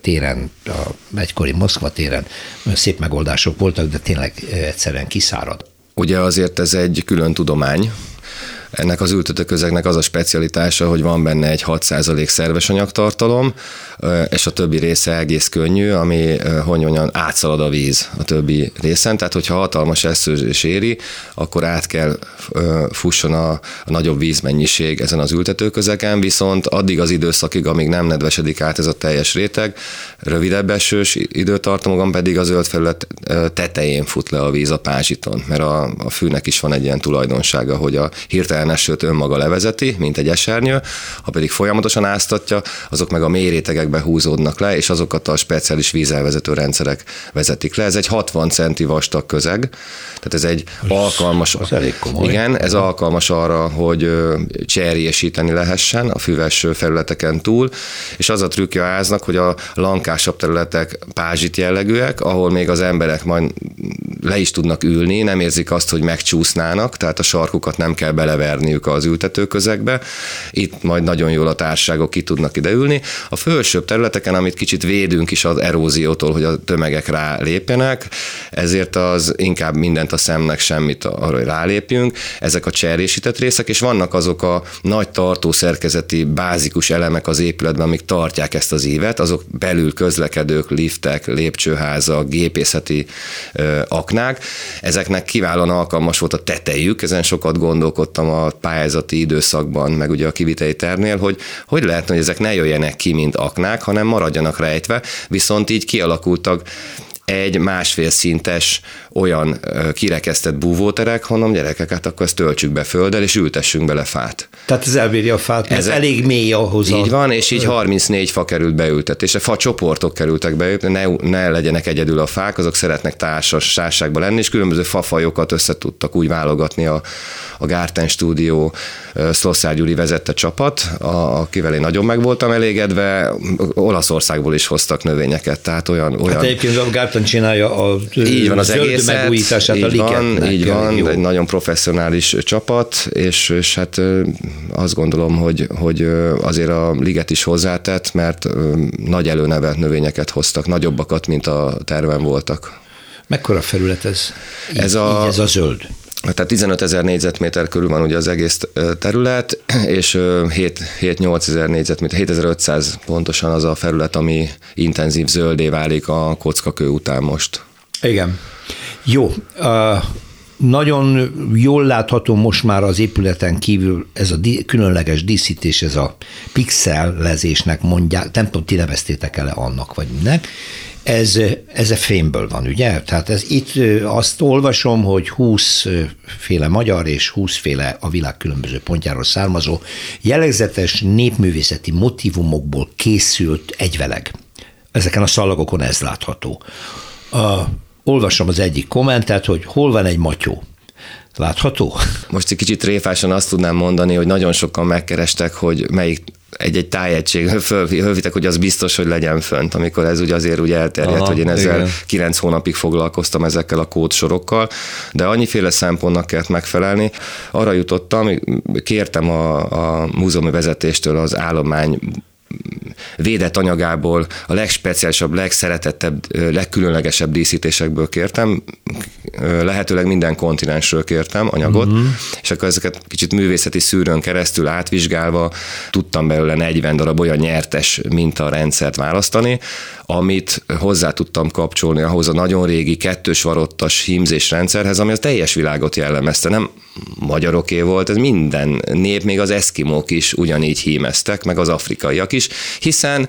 téren, a egykori Moszkva téren, szép megoldások voltak, de tényleg egyszerűen kiszárad. Ugye azért ez egy külön tudomány, ennek az ültetőközegnek az a specialitása, hogy van benne egy 6% szerves anyagtartalom, és a többi része egész könnyű, ami, hogy mondjam, átszalad a víz a többi részen, tehát hogyha hatalmas eszőzés éri, akkor át kell fusson a, a nagyobb vízmennyiség ezen az ültetőközegen, viszont addig az időszakig, amíg nem nedvesedik át ez a teljes réteg, rövidebb esős időtartamokon pedig a zöld felület tetején fut le a víz a pázsiton, mert a, a fűnek is van egy ilyen tulajdonsága, hogy a hirtelen léptetelne, sőt önmaga levezeti, mint egy esernyő, ha pedig folyamatosan áztatja, azok meg a mérétegekbe húzódnak le, és azokat a speciális vízelvezető rendszerek vezetik le. Ez egy 60 centi vastag közeg, tehát ez egy az, alkalmas, az elég komoly. igen, ez alkalmas arra, hogy cserjésíteni lehessen a füves felületeken túl, és az a trükkje háznak, hogy a lankásabb területek pázsit jellegűek, ahol még az emberek majd le is tudnak ülni, nem érzik azt, hogy megcsúsznának, tehát a sarkukat nem kell beleverniük az ültetőközegbe. Itt majd nagyon jól a társaságok ki tudnak ideülni. A felsőbb területeken, amit kicsit védünk is az eróziótól, hogy a tömegek rá lépjenek, ezért az inkább mindent a szemnek semmit arra, hogy rálépjünk. Ezek a cserésített részek, és vannak azok a nagy tartó szerkezeti bázikus elemek az épületben, amik tartják ezt az évet, azok belül közlekedők, liftek, lépcsőházak, gépészeti ö, aknák. Ezeknek kiválóan alkalmas volt a tetejük, ezen sokat gondolkodtam a pályázati időszakban, meg ugye a kivitei tervnél, hogy hogy lehetne, hogy ezek ne jöjjenek ki, mint aknák, hanem maradjanak rejtve, viszont így kialakultak egy másfél szintes olyan kirekesztett búvóterek, hanem gyerekek, hát akkor ezt töltsük be földdel, és ültessünk bele fát. Tehát ez elbírja a fát, ez elég mély ahhoz. Így a... van, és így 34 fa került beültetés. A fa csoportok kerültek be, ne, ne legyenek egyedül a fák, azok szeretnek társas társágban lenni, és különböző fafajokat össze tudtak úgy válogatni a, a Gárten stúdió Szlosszár Gyuri vezette csapat, akivel én nagyon meg voltam elégedve, Olaszországból is hoztak növényeket, tehát olyan... olyan... Hát egyébként a Gárten csinálja a így van az egész megújítását így a ligetnek. Van, így van, jó. egy nagyon professzionális csapat, és, és hát azt gondolom, hogy, hogy azért a liget is hozzátett, mert nagy előnevet növényeket hoztak, nagyobbakat, mint a terven voltak. Mekkora felület ez? Így, ez, a, így ez a zöld? Tehát 15 ezer négyzetméter körül van ugye az egész terület, és 7-8 ezer négyzetméter, 7500 pontosan az a felület, ami intenzív zöldé válik a kockakő után most. Igen. Jó. Uh, nagyon jól látható most már az épületen kívül ez a di- különleges díszítés, ez a pixellezésnek mondják, nem tudom, ti neveztétek el annak, vagy minek, ez, ez a fémből van, ugye? Tehát ez itt azt olvasom, hogy 20 féle magyar és 20 féle a világ különböző pontjáról származó jellegzetes népművészeti motivumokból készült egyveleg. Ezeken a szalagokon ez látható. A, olvasom az egyik kommentet, hogy hol van egy matyó. Látható? Most egy kicsit tréfásan azt tudnám mondani, hogy nagyon sokan megkerestek, hogy melyik egy-egy tájegység fölvitek, hogy az biztos, hogy legyen fönt, amikor ez ugye azért ugye elterjedt, Aha, hogy én ezzel igen. kilenc hónapig foglalkoztam ezekkel a kódsorokkal, de annyiféle szempontnak kellett megfelelni. Arra jutottam, kértem a, a múzeumi vezetéstől az állomány védett anyagából a legspeciálisabb, legszeretettebb, legkülönlegesebb díszítésekből kértem, lehetőleg minden kontinensről kértem anyagot, uh-huh. és akkor ezeket kicsit művészeti szűrőn keresztül átvizsgálva tudtam belőle 40 darab olyan nyertes mintarendszert választani, amit hozzá tudtam kapcsolni ahhoz a nagyon régi kettős varottas hímzés rendszerhez, ami a teljes világot jellemezte. Nem magyaroké volt, ez minden nép, még az eszkimók is ugyanígy hímeztek, meg az afrikaiak is, hiszen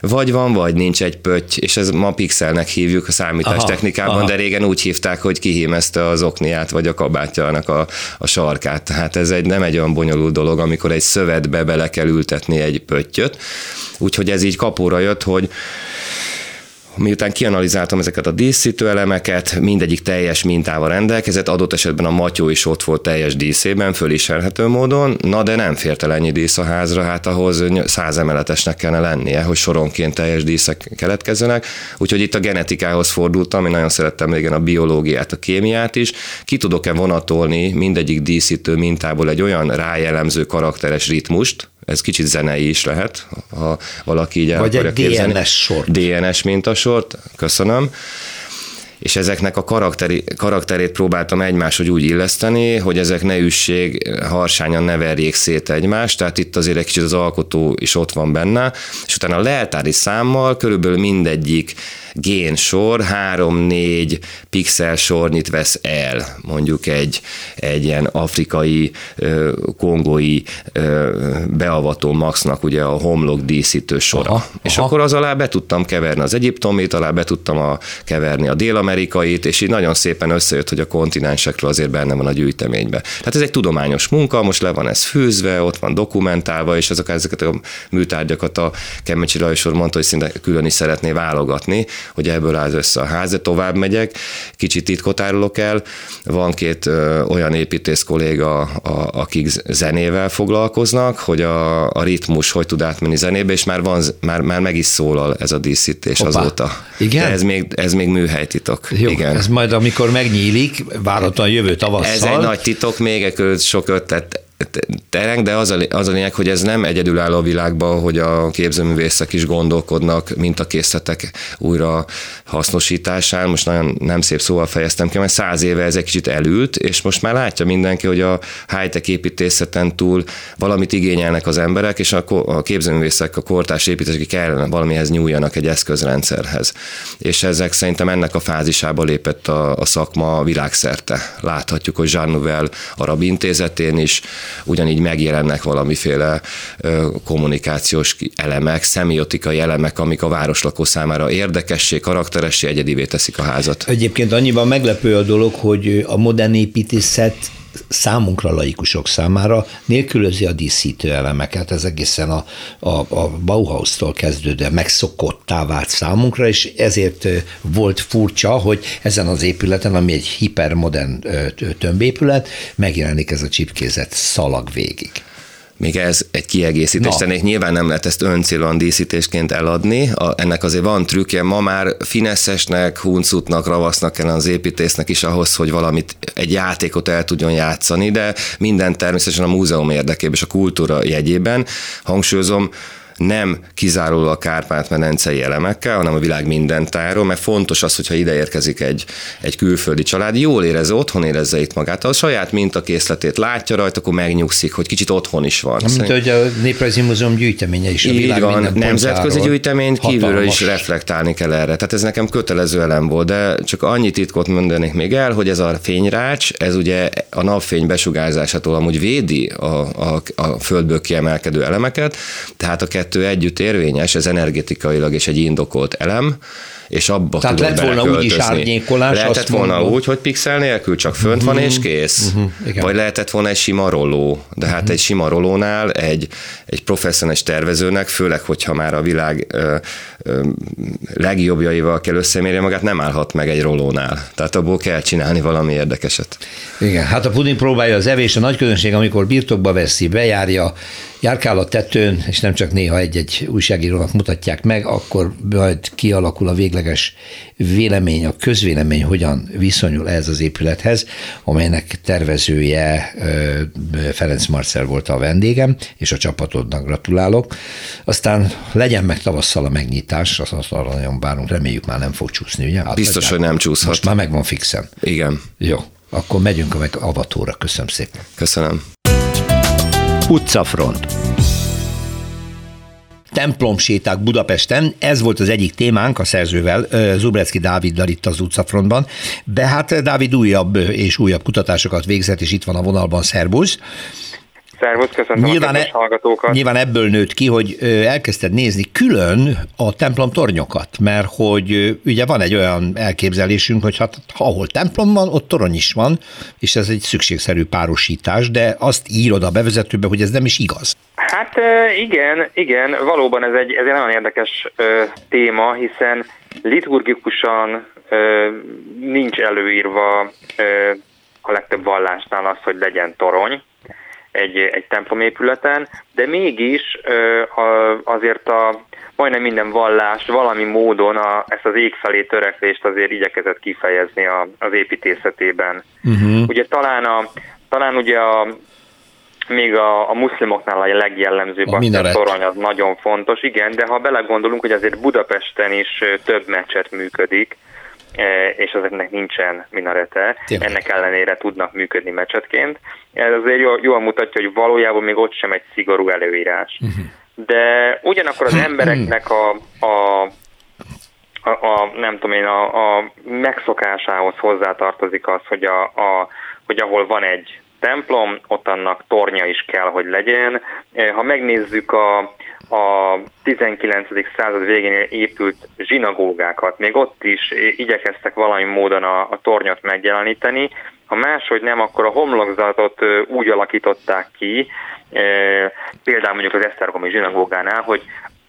vagy van, vagy nincs egy pötty, és ez ma pixelnek hívjuk a számítástechnikában, aha, de régen úgy hívták, hogy kihímezte az okniát, vagy a kabátjának a, a sarkát. Tehát ez egy, nem egy olyan bonyolult dolog, amikor egy szövetbe bele kell ültetni egy pöttyöt. Úgyhogy ez így kapóra jött, hogy Miután kianalizáltam ezeket a díszítő elemeket, mindegyik teljes mintával rendelkezett, adott esetben a matyó is ott volt teljes díszében, fölismerhető módon, na de nem fért ennyi dísz a házra, hát ahhoz száz emeletesnek kellene lennie, hogy soronként teljes díszek keletkezzenek, úgyhogy itt a genetikához fordultam, én nagyon szerettem régen a biológiát, a kémiát is, ki tudok-e vonatolni mindegyik díszítő mintából egy olyan rájellemző karakteres ritmust, ez kicsit zenei is lehet, ha valaki így el Vagy egy képzelni. DNS sort. DNS mintasort, köszönöm és ezeknek a karakteri, karakterét próbáltam egymáshoz úgy illeszteni, hogy ezek ne üsség, harsányan ne verjék szét egymást, tehát itt azért egy kicsit az alkotó is ott van benne, és utána a leltári számmal körülbelül mindegyik gén sor, három-négy pixel sornyit vesz el, mondjuk egy, egy ilyen afrikai, kongói beavató maxnak ugye a homlok díszítő sora. Aha, és aha. akkor az alá be tudtam keverni az egyiptomit, alá be tudtam a, keverni a dél-amerikait, és így nagyon szépen összejött, hogy a kontinensekről azért benne van a gyűjteménybe. Tehát ez egy tudományos munka, most le van ez fűzve, ott van dokumentálva, és azok ezeket a műtárgyakat a Kemecsi Lajos mondta, hogy szinte külön is szeretné válogatni, hogy ebből áll össze a ház, de tovább megyek, kicsit titkot árulok el. Van két ö, olyan építész kolléga, a, akik zenével foglalkoznak, hogy a, a ritmus hogy tud átmenni zenébe, és már, van, már, már meg is szólal ez a díszítés Hoppá. azóta. Igen? De ez még, ez még műhelytitok. Jó, Igen. ez majd amikor megnyílik, várhatóan jövő tavasszal. Ez egy nagy titok, még sok ötlet tereng, de az a, az a lényeg, hogy ez nem egyedülálló a világban, hogy a képzőművészek is gondolkodnak mint a készletek újra hasznosításán. Most nagyon nem szép szóval fejeztem ki, mert száz éve ez egy kicsit elült, és most már látja mindenki, hogy a high-tech építészeten túl valamit igényelnek az emberek, és a, a képzőművészek, a kortárs építések kellene valamihez nyúljanak egy eszközrendszerhez. És ezek szerintem ennek a fázisába lépett a, a szakma világszerte. Láthatjuk, hogy Jean Nouvel Arab Intézetén is, ugyanígy megjelennek valamiféle kommunikációs elemek, szemiotikai elemek, amik a városlakó számára érdekessé, karakteressé, egyedivé teszik a házat. Egyébként annyiban meglepő a dolog, hogy a modern építészet számunkra, laikusok számára nélkülözi a díszítő elemeket, ez egészen a, a, a Bauhaus-tól kezdődően megszokottá vált számunkra, és ezért volt furcsa, hogy ezen az épületen, ami egy hipermodern tömbépület, megjelenik ez a csipkézet szalag végig még ez egy kiegészítés tennék. Nyilván nem lehet ezt öncélon díszítésként eladni, a, ennek azért van trükkje. Ma már fineszesnek, huncutnak, ravasznak kell az építésznek is ahhoz, hogy valamit, egy játékot el tudjon játszani, de minden természetesen a múzeum érdekében és a kultúra jegyében. Hangsúlyozom, nem kizárólag a Kárpát-medencei elemekkel, hanem a világ minden táról, mert fontos az, hogyha ide érkezik egy, egy külföldi család, jól érezze, otthon érezze itt magát, a saját mintakészletét látja rajta, akkor megnyugszik, hogy kicsit otthon is van. Mint hogy a Néprajzi Múzeum gyűjteménye is. A Így van, nemzetközi gyűjtemény, kívülről is reflektálni kell erre. Tehát ez nekem kötelező elem volt, de csak annyi titkot mondanék még el, hogy ez a fényrács, ez ugye a napfény besugárzásától amúgy védi a, a, a földből kiemelkedő elemeket, tehát a kettő együtt érvényes, ez energetikailag és egy indokolt elem, és abba Tehát tudod lett volna úgy is árnyékolás. Lehetett volna mondom. úgy, hogy pixel nélkül csak fönt uh-huh. van és kész. Uh-huh. Vagy lehetett volna egy sima roló. De hát uh-huh. egy sima rolónál egy, egy professzionális tervezőnek, főleg, hogyha már a világ ö, legjobbjaival kell összemérni magát, nem állhat meg egy rolónál. Tehát abból kell csinálni valami érdekeset. Igen, hát a puding próbálja az evés, a nagy közönség, amikor birtokba veszi, bejárja, járkál a tetőn, és nem csak néha egy-egy újságírónak mutatják meg, akkor majd kialakul a végleges vélemény, a közvélemény hogyan viszonyul ez az épülethez, amelynek tervezője Ferenc Marcel volt a vendégem, és a csapatodnak gratulálok. Aztán legyen meg tavasszal a megnyitás, azt, azt arra nagyon várunk, reméljük már nem fog csúszni, ugye? Hát, Biztos, hogy nem csúszhat. Most már megvan fixen. Igen. Jó, akkor megyünk a meg avatóra. Köszönöm szépen. Köszönöm. Utcafront templomséták Budapesten, ez volt az egyik témánk a szerzővel, Zubrecki Dáviddal itt az utcafrontban, de hát Dávid újabb és újabb kutatásokat végzett, és itt van a vonalban, szervusz. Szervusz, köszönöm nyilván, a e, hallgatókat. Nyilván ebből nőtt ki, hogy elkezdted nézni külön a templom tornyokat, mert hogy ugye van egy olyan elképzelésünk, hogy hát ahol templom van, ott torony is van, és ez egy szükségszerű párosítás, de azt írod a bevezetőbe, hogy ez nem is igaz. Hát igen, igen, valóban ez egy, ez egy nagyon érdekes téma, hiszen liturgikusan nincs előírva a legtöbb vallásnál az, hogy legyen torony, egy, egy templomépületen, de mégis azért a majdnem minden vallás valami módon a, ezt az ég felé törekvést azért igyekezett kifejezni a, az építészetében. Uh-huh. Ugye talán, a, talán ugye a, még a, a muszlimoknál a legjellemzőbb a, a torony az nagyon fontos, igen, de ha belegondolunk, hogy azért Budapesten is több meccset működik, és ezeknek nincsen minarete, Tényleg. ennek ellenére tudnak működni mecsetként. Ez azért jól, jól mutatja, hogy valójában még ott sem egy szigorú előírás. Uh-huh. De ugyanakkor az embereknek a, a a, a nem tudom én, a, a megszokásához hozzátartozik az, hogy, a, a, hogy ahol van egy templom, ott annak tornya is kell, hogy legyen. Ha megnézzük a, a 19. század végén épült zsinagógákat, még ott is igyekeztek valami módon a, a tornyot megjeleníteni, ha máshogy nem, akkor a homlokzatot úgy alakították ki, például mondjuk az Esztergomi zsinagógánál, hogy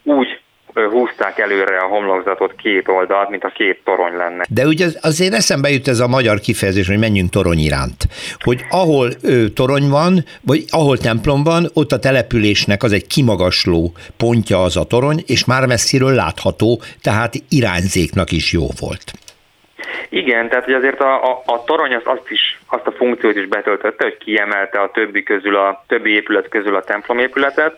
úgy húzták előre a homlokzatot két oldalt, mint a két torony lenne. De ugye azért eszembe jut ez a magyar kifejezés, hogy menjünk torony iránt. Hogy ahol ő, torony van, vagy ahol templom van, ott a településnek az egy kimagasló pontja az a torony, és már messziről látható, tehát irányzéknak is jó volt. Igen, tehát hogy azért a, a, a torony az azt, is, azt a funkciót is betöltötte, hogy kiemelte a többi közül a többi épület közül a templomépületet,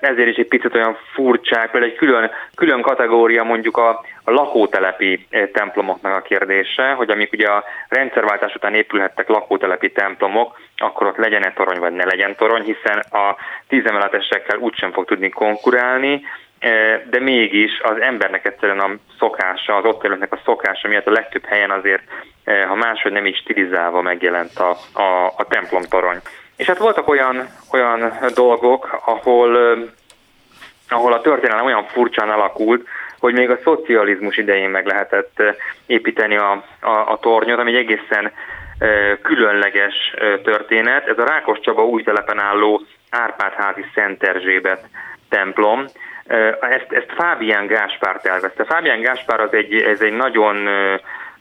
ezért is egy picit olyan furcsák, például egy külön, külön kategória mondjuk a, a lakótelepi templomoknak a kérdése, hogy amik ugye a rendszerváltás után épülhettek lakótelepi templomok, akkor ott legyen-e torony, vagy ne legyen torony, hiszen a tízemeletesekkel úgysem fog tudni konkurálni, de mégis az embernek egyszerűen a szokása, az ott élőknek a szokása miatt a legtöbb helyen azért, ha máshogy nem is stilizálva megjelent a, a, a templom torony. És hát voltak olyan, olyan dolgok, ahol, ahol a történelem olyan furcsán alakult, hogy még a szocializmus idején meg lehetett építeni a, a, a tornyot, ami egy egészen különleges történet. Ez a Rákos Csaba új telepen álló Árpádházi Szent Erzsébet templom. Ezt, ezt Fábián Gáspár tervezte. Fábián Gáspár az egy, ez egy nagyon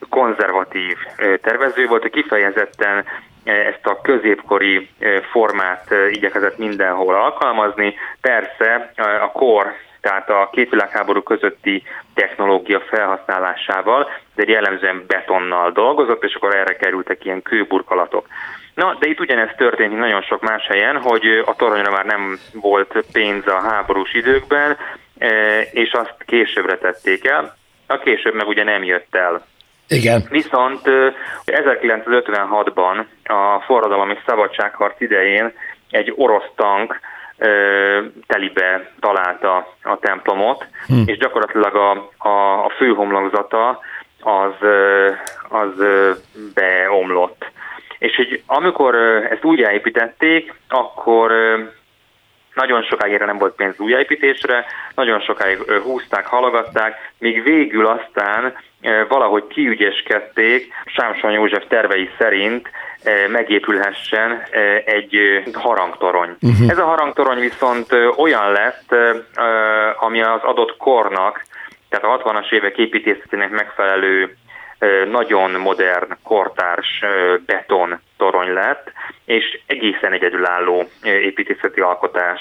konzervatív tervező volt, kifejezetten ezt a középkori formát igyekezett mindenhol alkalmazni. Persze a kor, tehát a két világháború közötti technológia felhasználásával, de jellemzően betonnal dolgozott, és akkor erre kerültek ilyen kőburkolatok. Na, de itt ugyanezt történt nagyon sok más helyen, hogy a toronyra már nem volt pénz a háborús időkben, és azt későbbre tették el. A később meg ugye nem jött el igen. Viszont 1956-ban a forradalom szabadságharc idején egy orosz tank telibe találta a templomot, hm. és gyakorlatilag a, a, a főhomlokzata az, az beomlott. És hogy amikor ezt újjáépítették, akkor nagyon sokáig nem volt pénz újjáépítésre, nagyon sokáig húzták, halogatták, míg végül aztán valahogy kiügyeskedték Sámson József tervei szerint megépülhessen egy harangtorony. Uh-huh. Ez a harangtorony viszont olyan lett, ami az adott kornak, tehát a 60-as évek építészetének megfelelő nagyon modern, kortárs beton torony lett, és egészen egyedülálló építészeti alkotás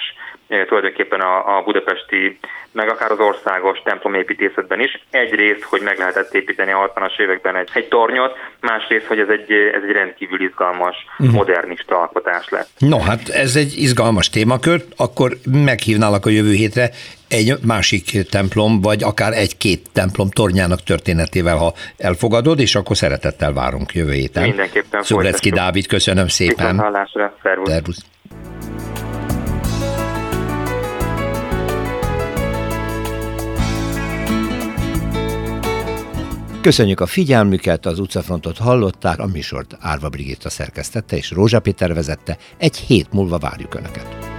tulajdonképpen a, a budapesti, meg akár az országos templomépítészetben is. Egyrészt, hogy meg lehetett építeni a 60-as években egy, egy tornyot, másrészt, hogy ez egy, ez egy rendkívül izgalmas, uh-huh. modernista alkotás lett. No, hát ez egy izgalmas témakör, akkor meghívnálak a jövő hétre egy másik templom, vagy akár egy-két templom tornyának történetével, ha elfogadod, és akkor szeretettel várunk jövő héten. Mindenképpen Szubrecki Dávid, köszönöm szépen. Viszont hallásra, szervusz. szervusz. Köszönjük a figyelmüket, az utcafrontot hallották, a műsort Árva Brigitta szerkesztette és Rózsa Péter vezette. Egy hét múlva várjuk Önöket.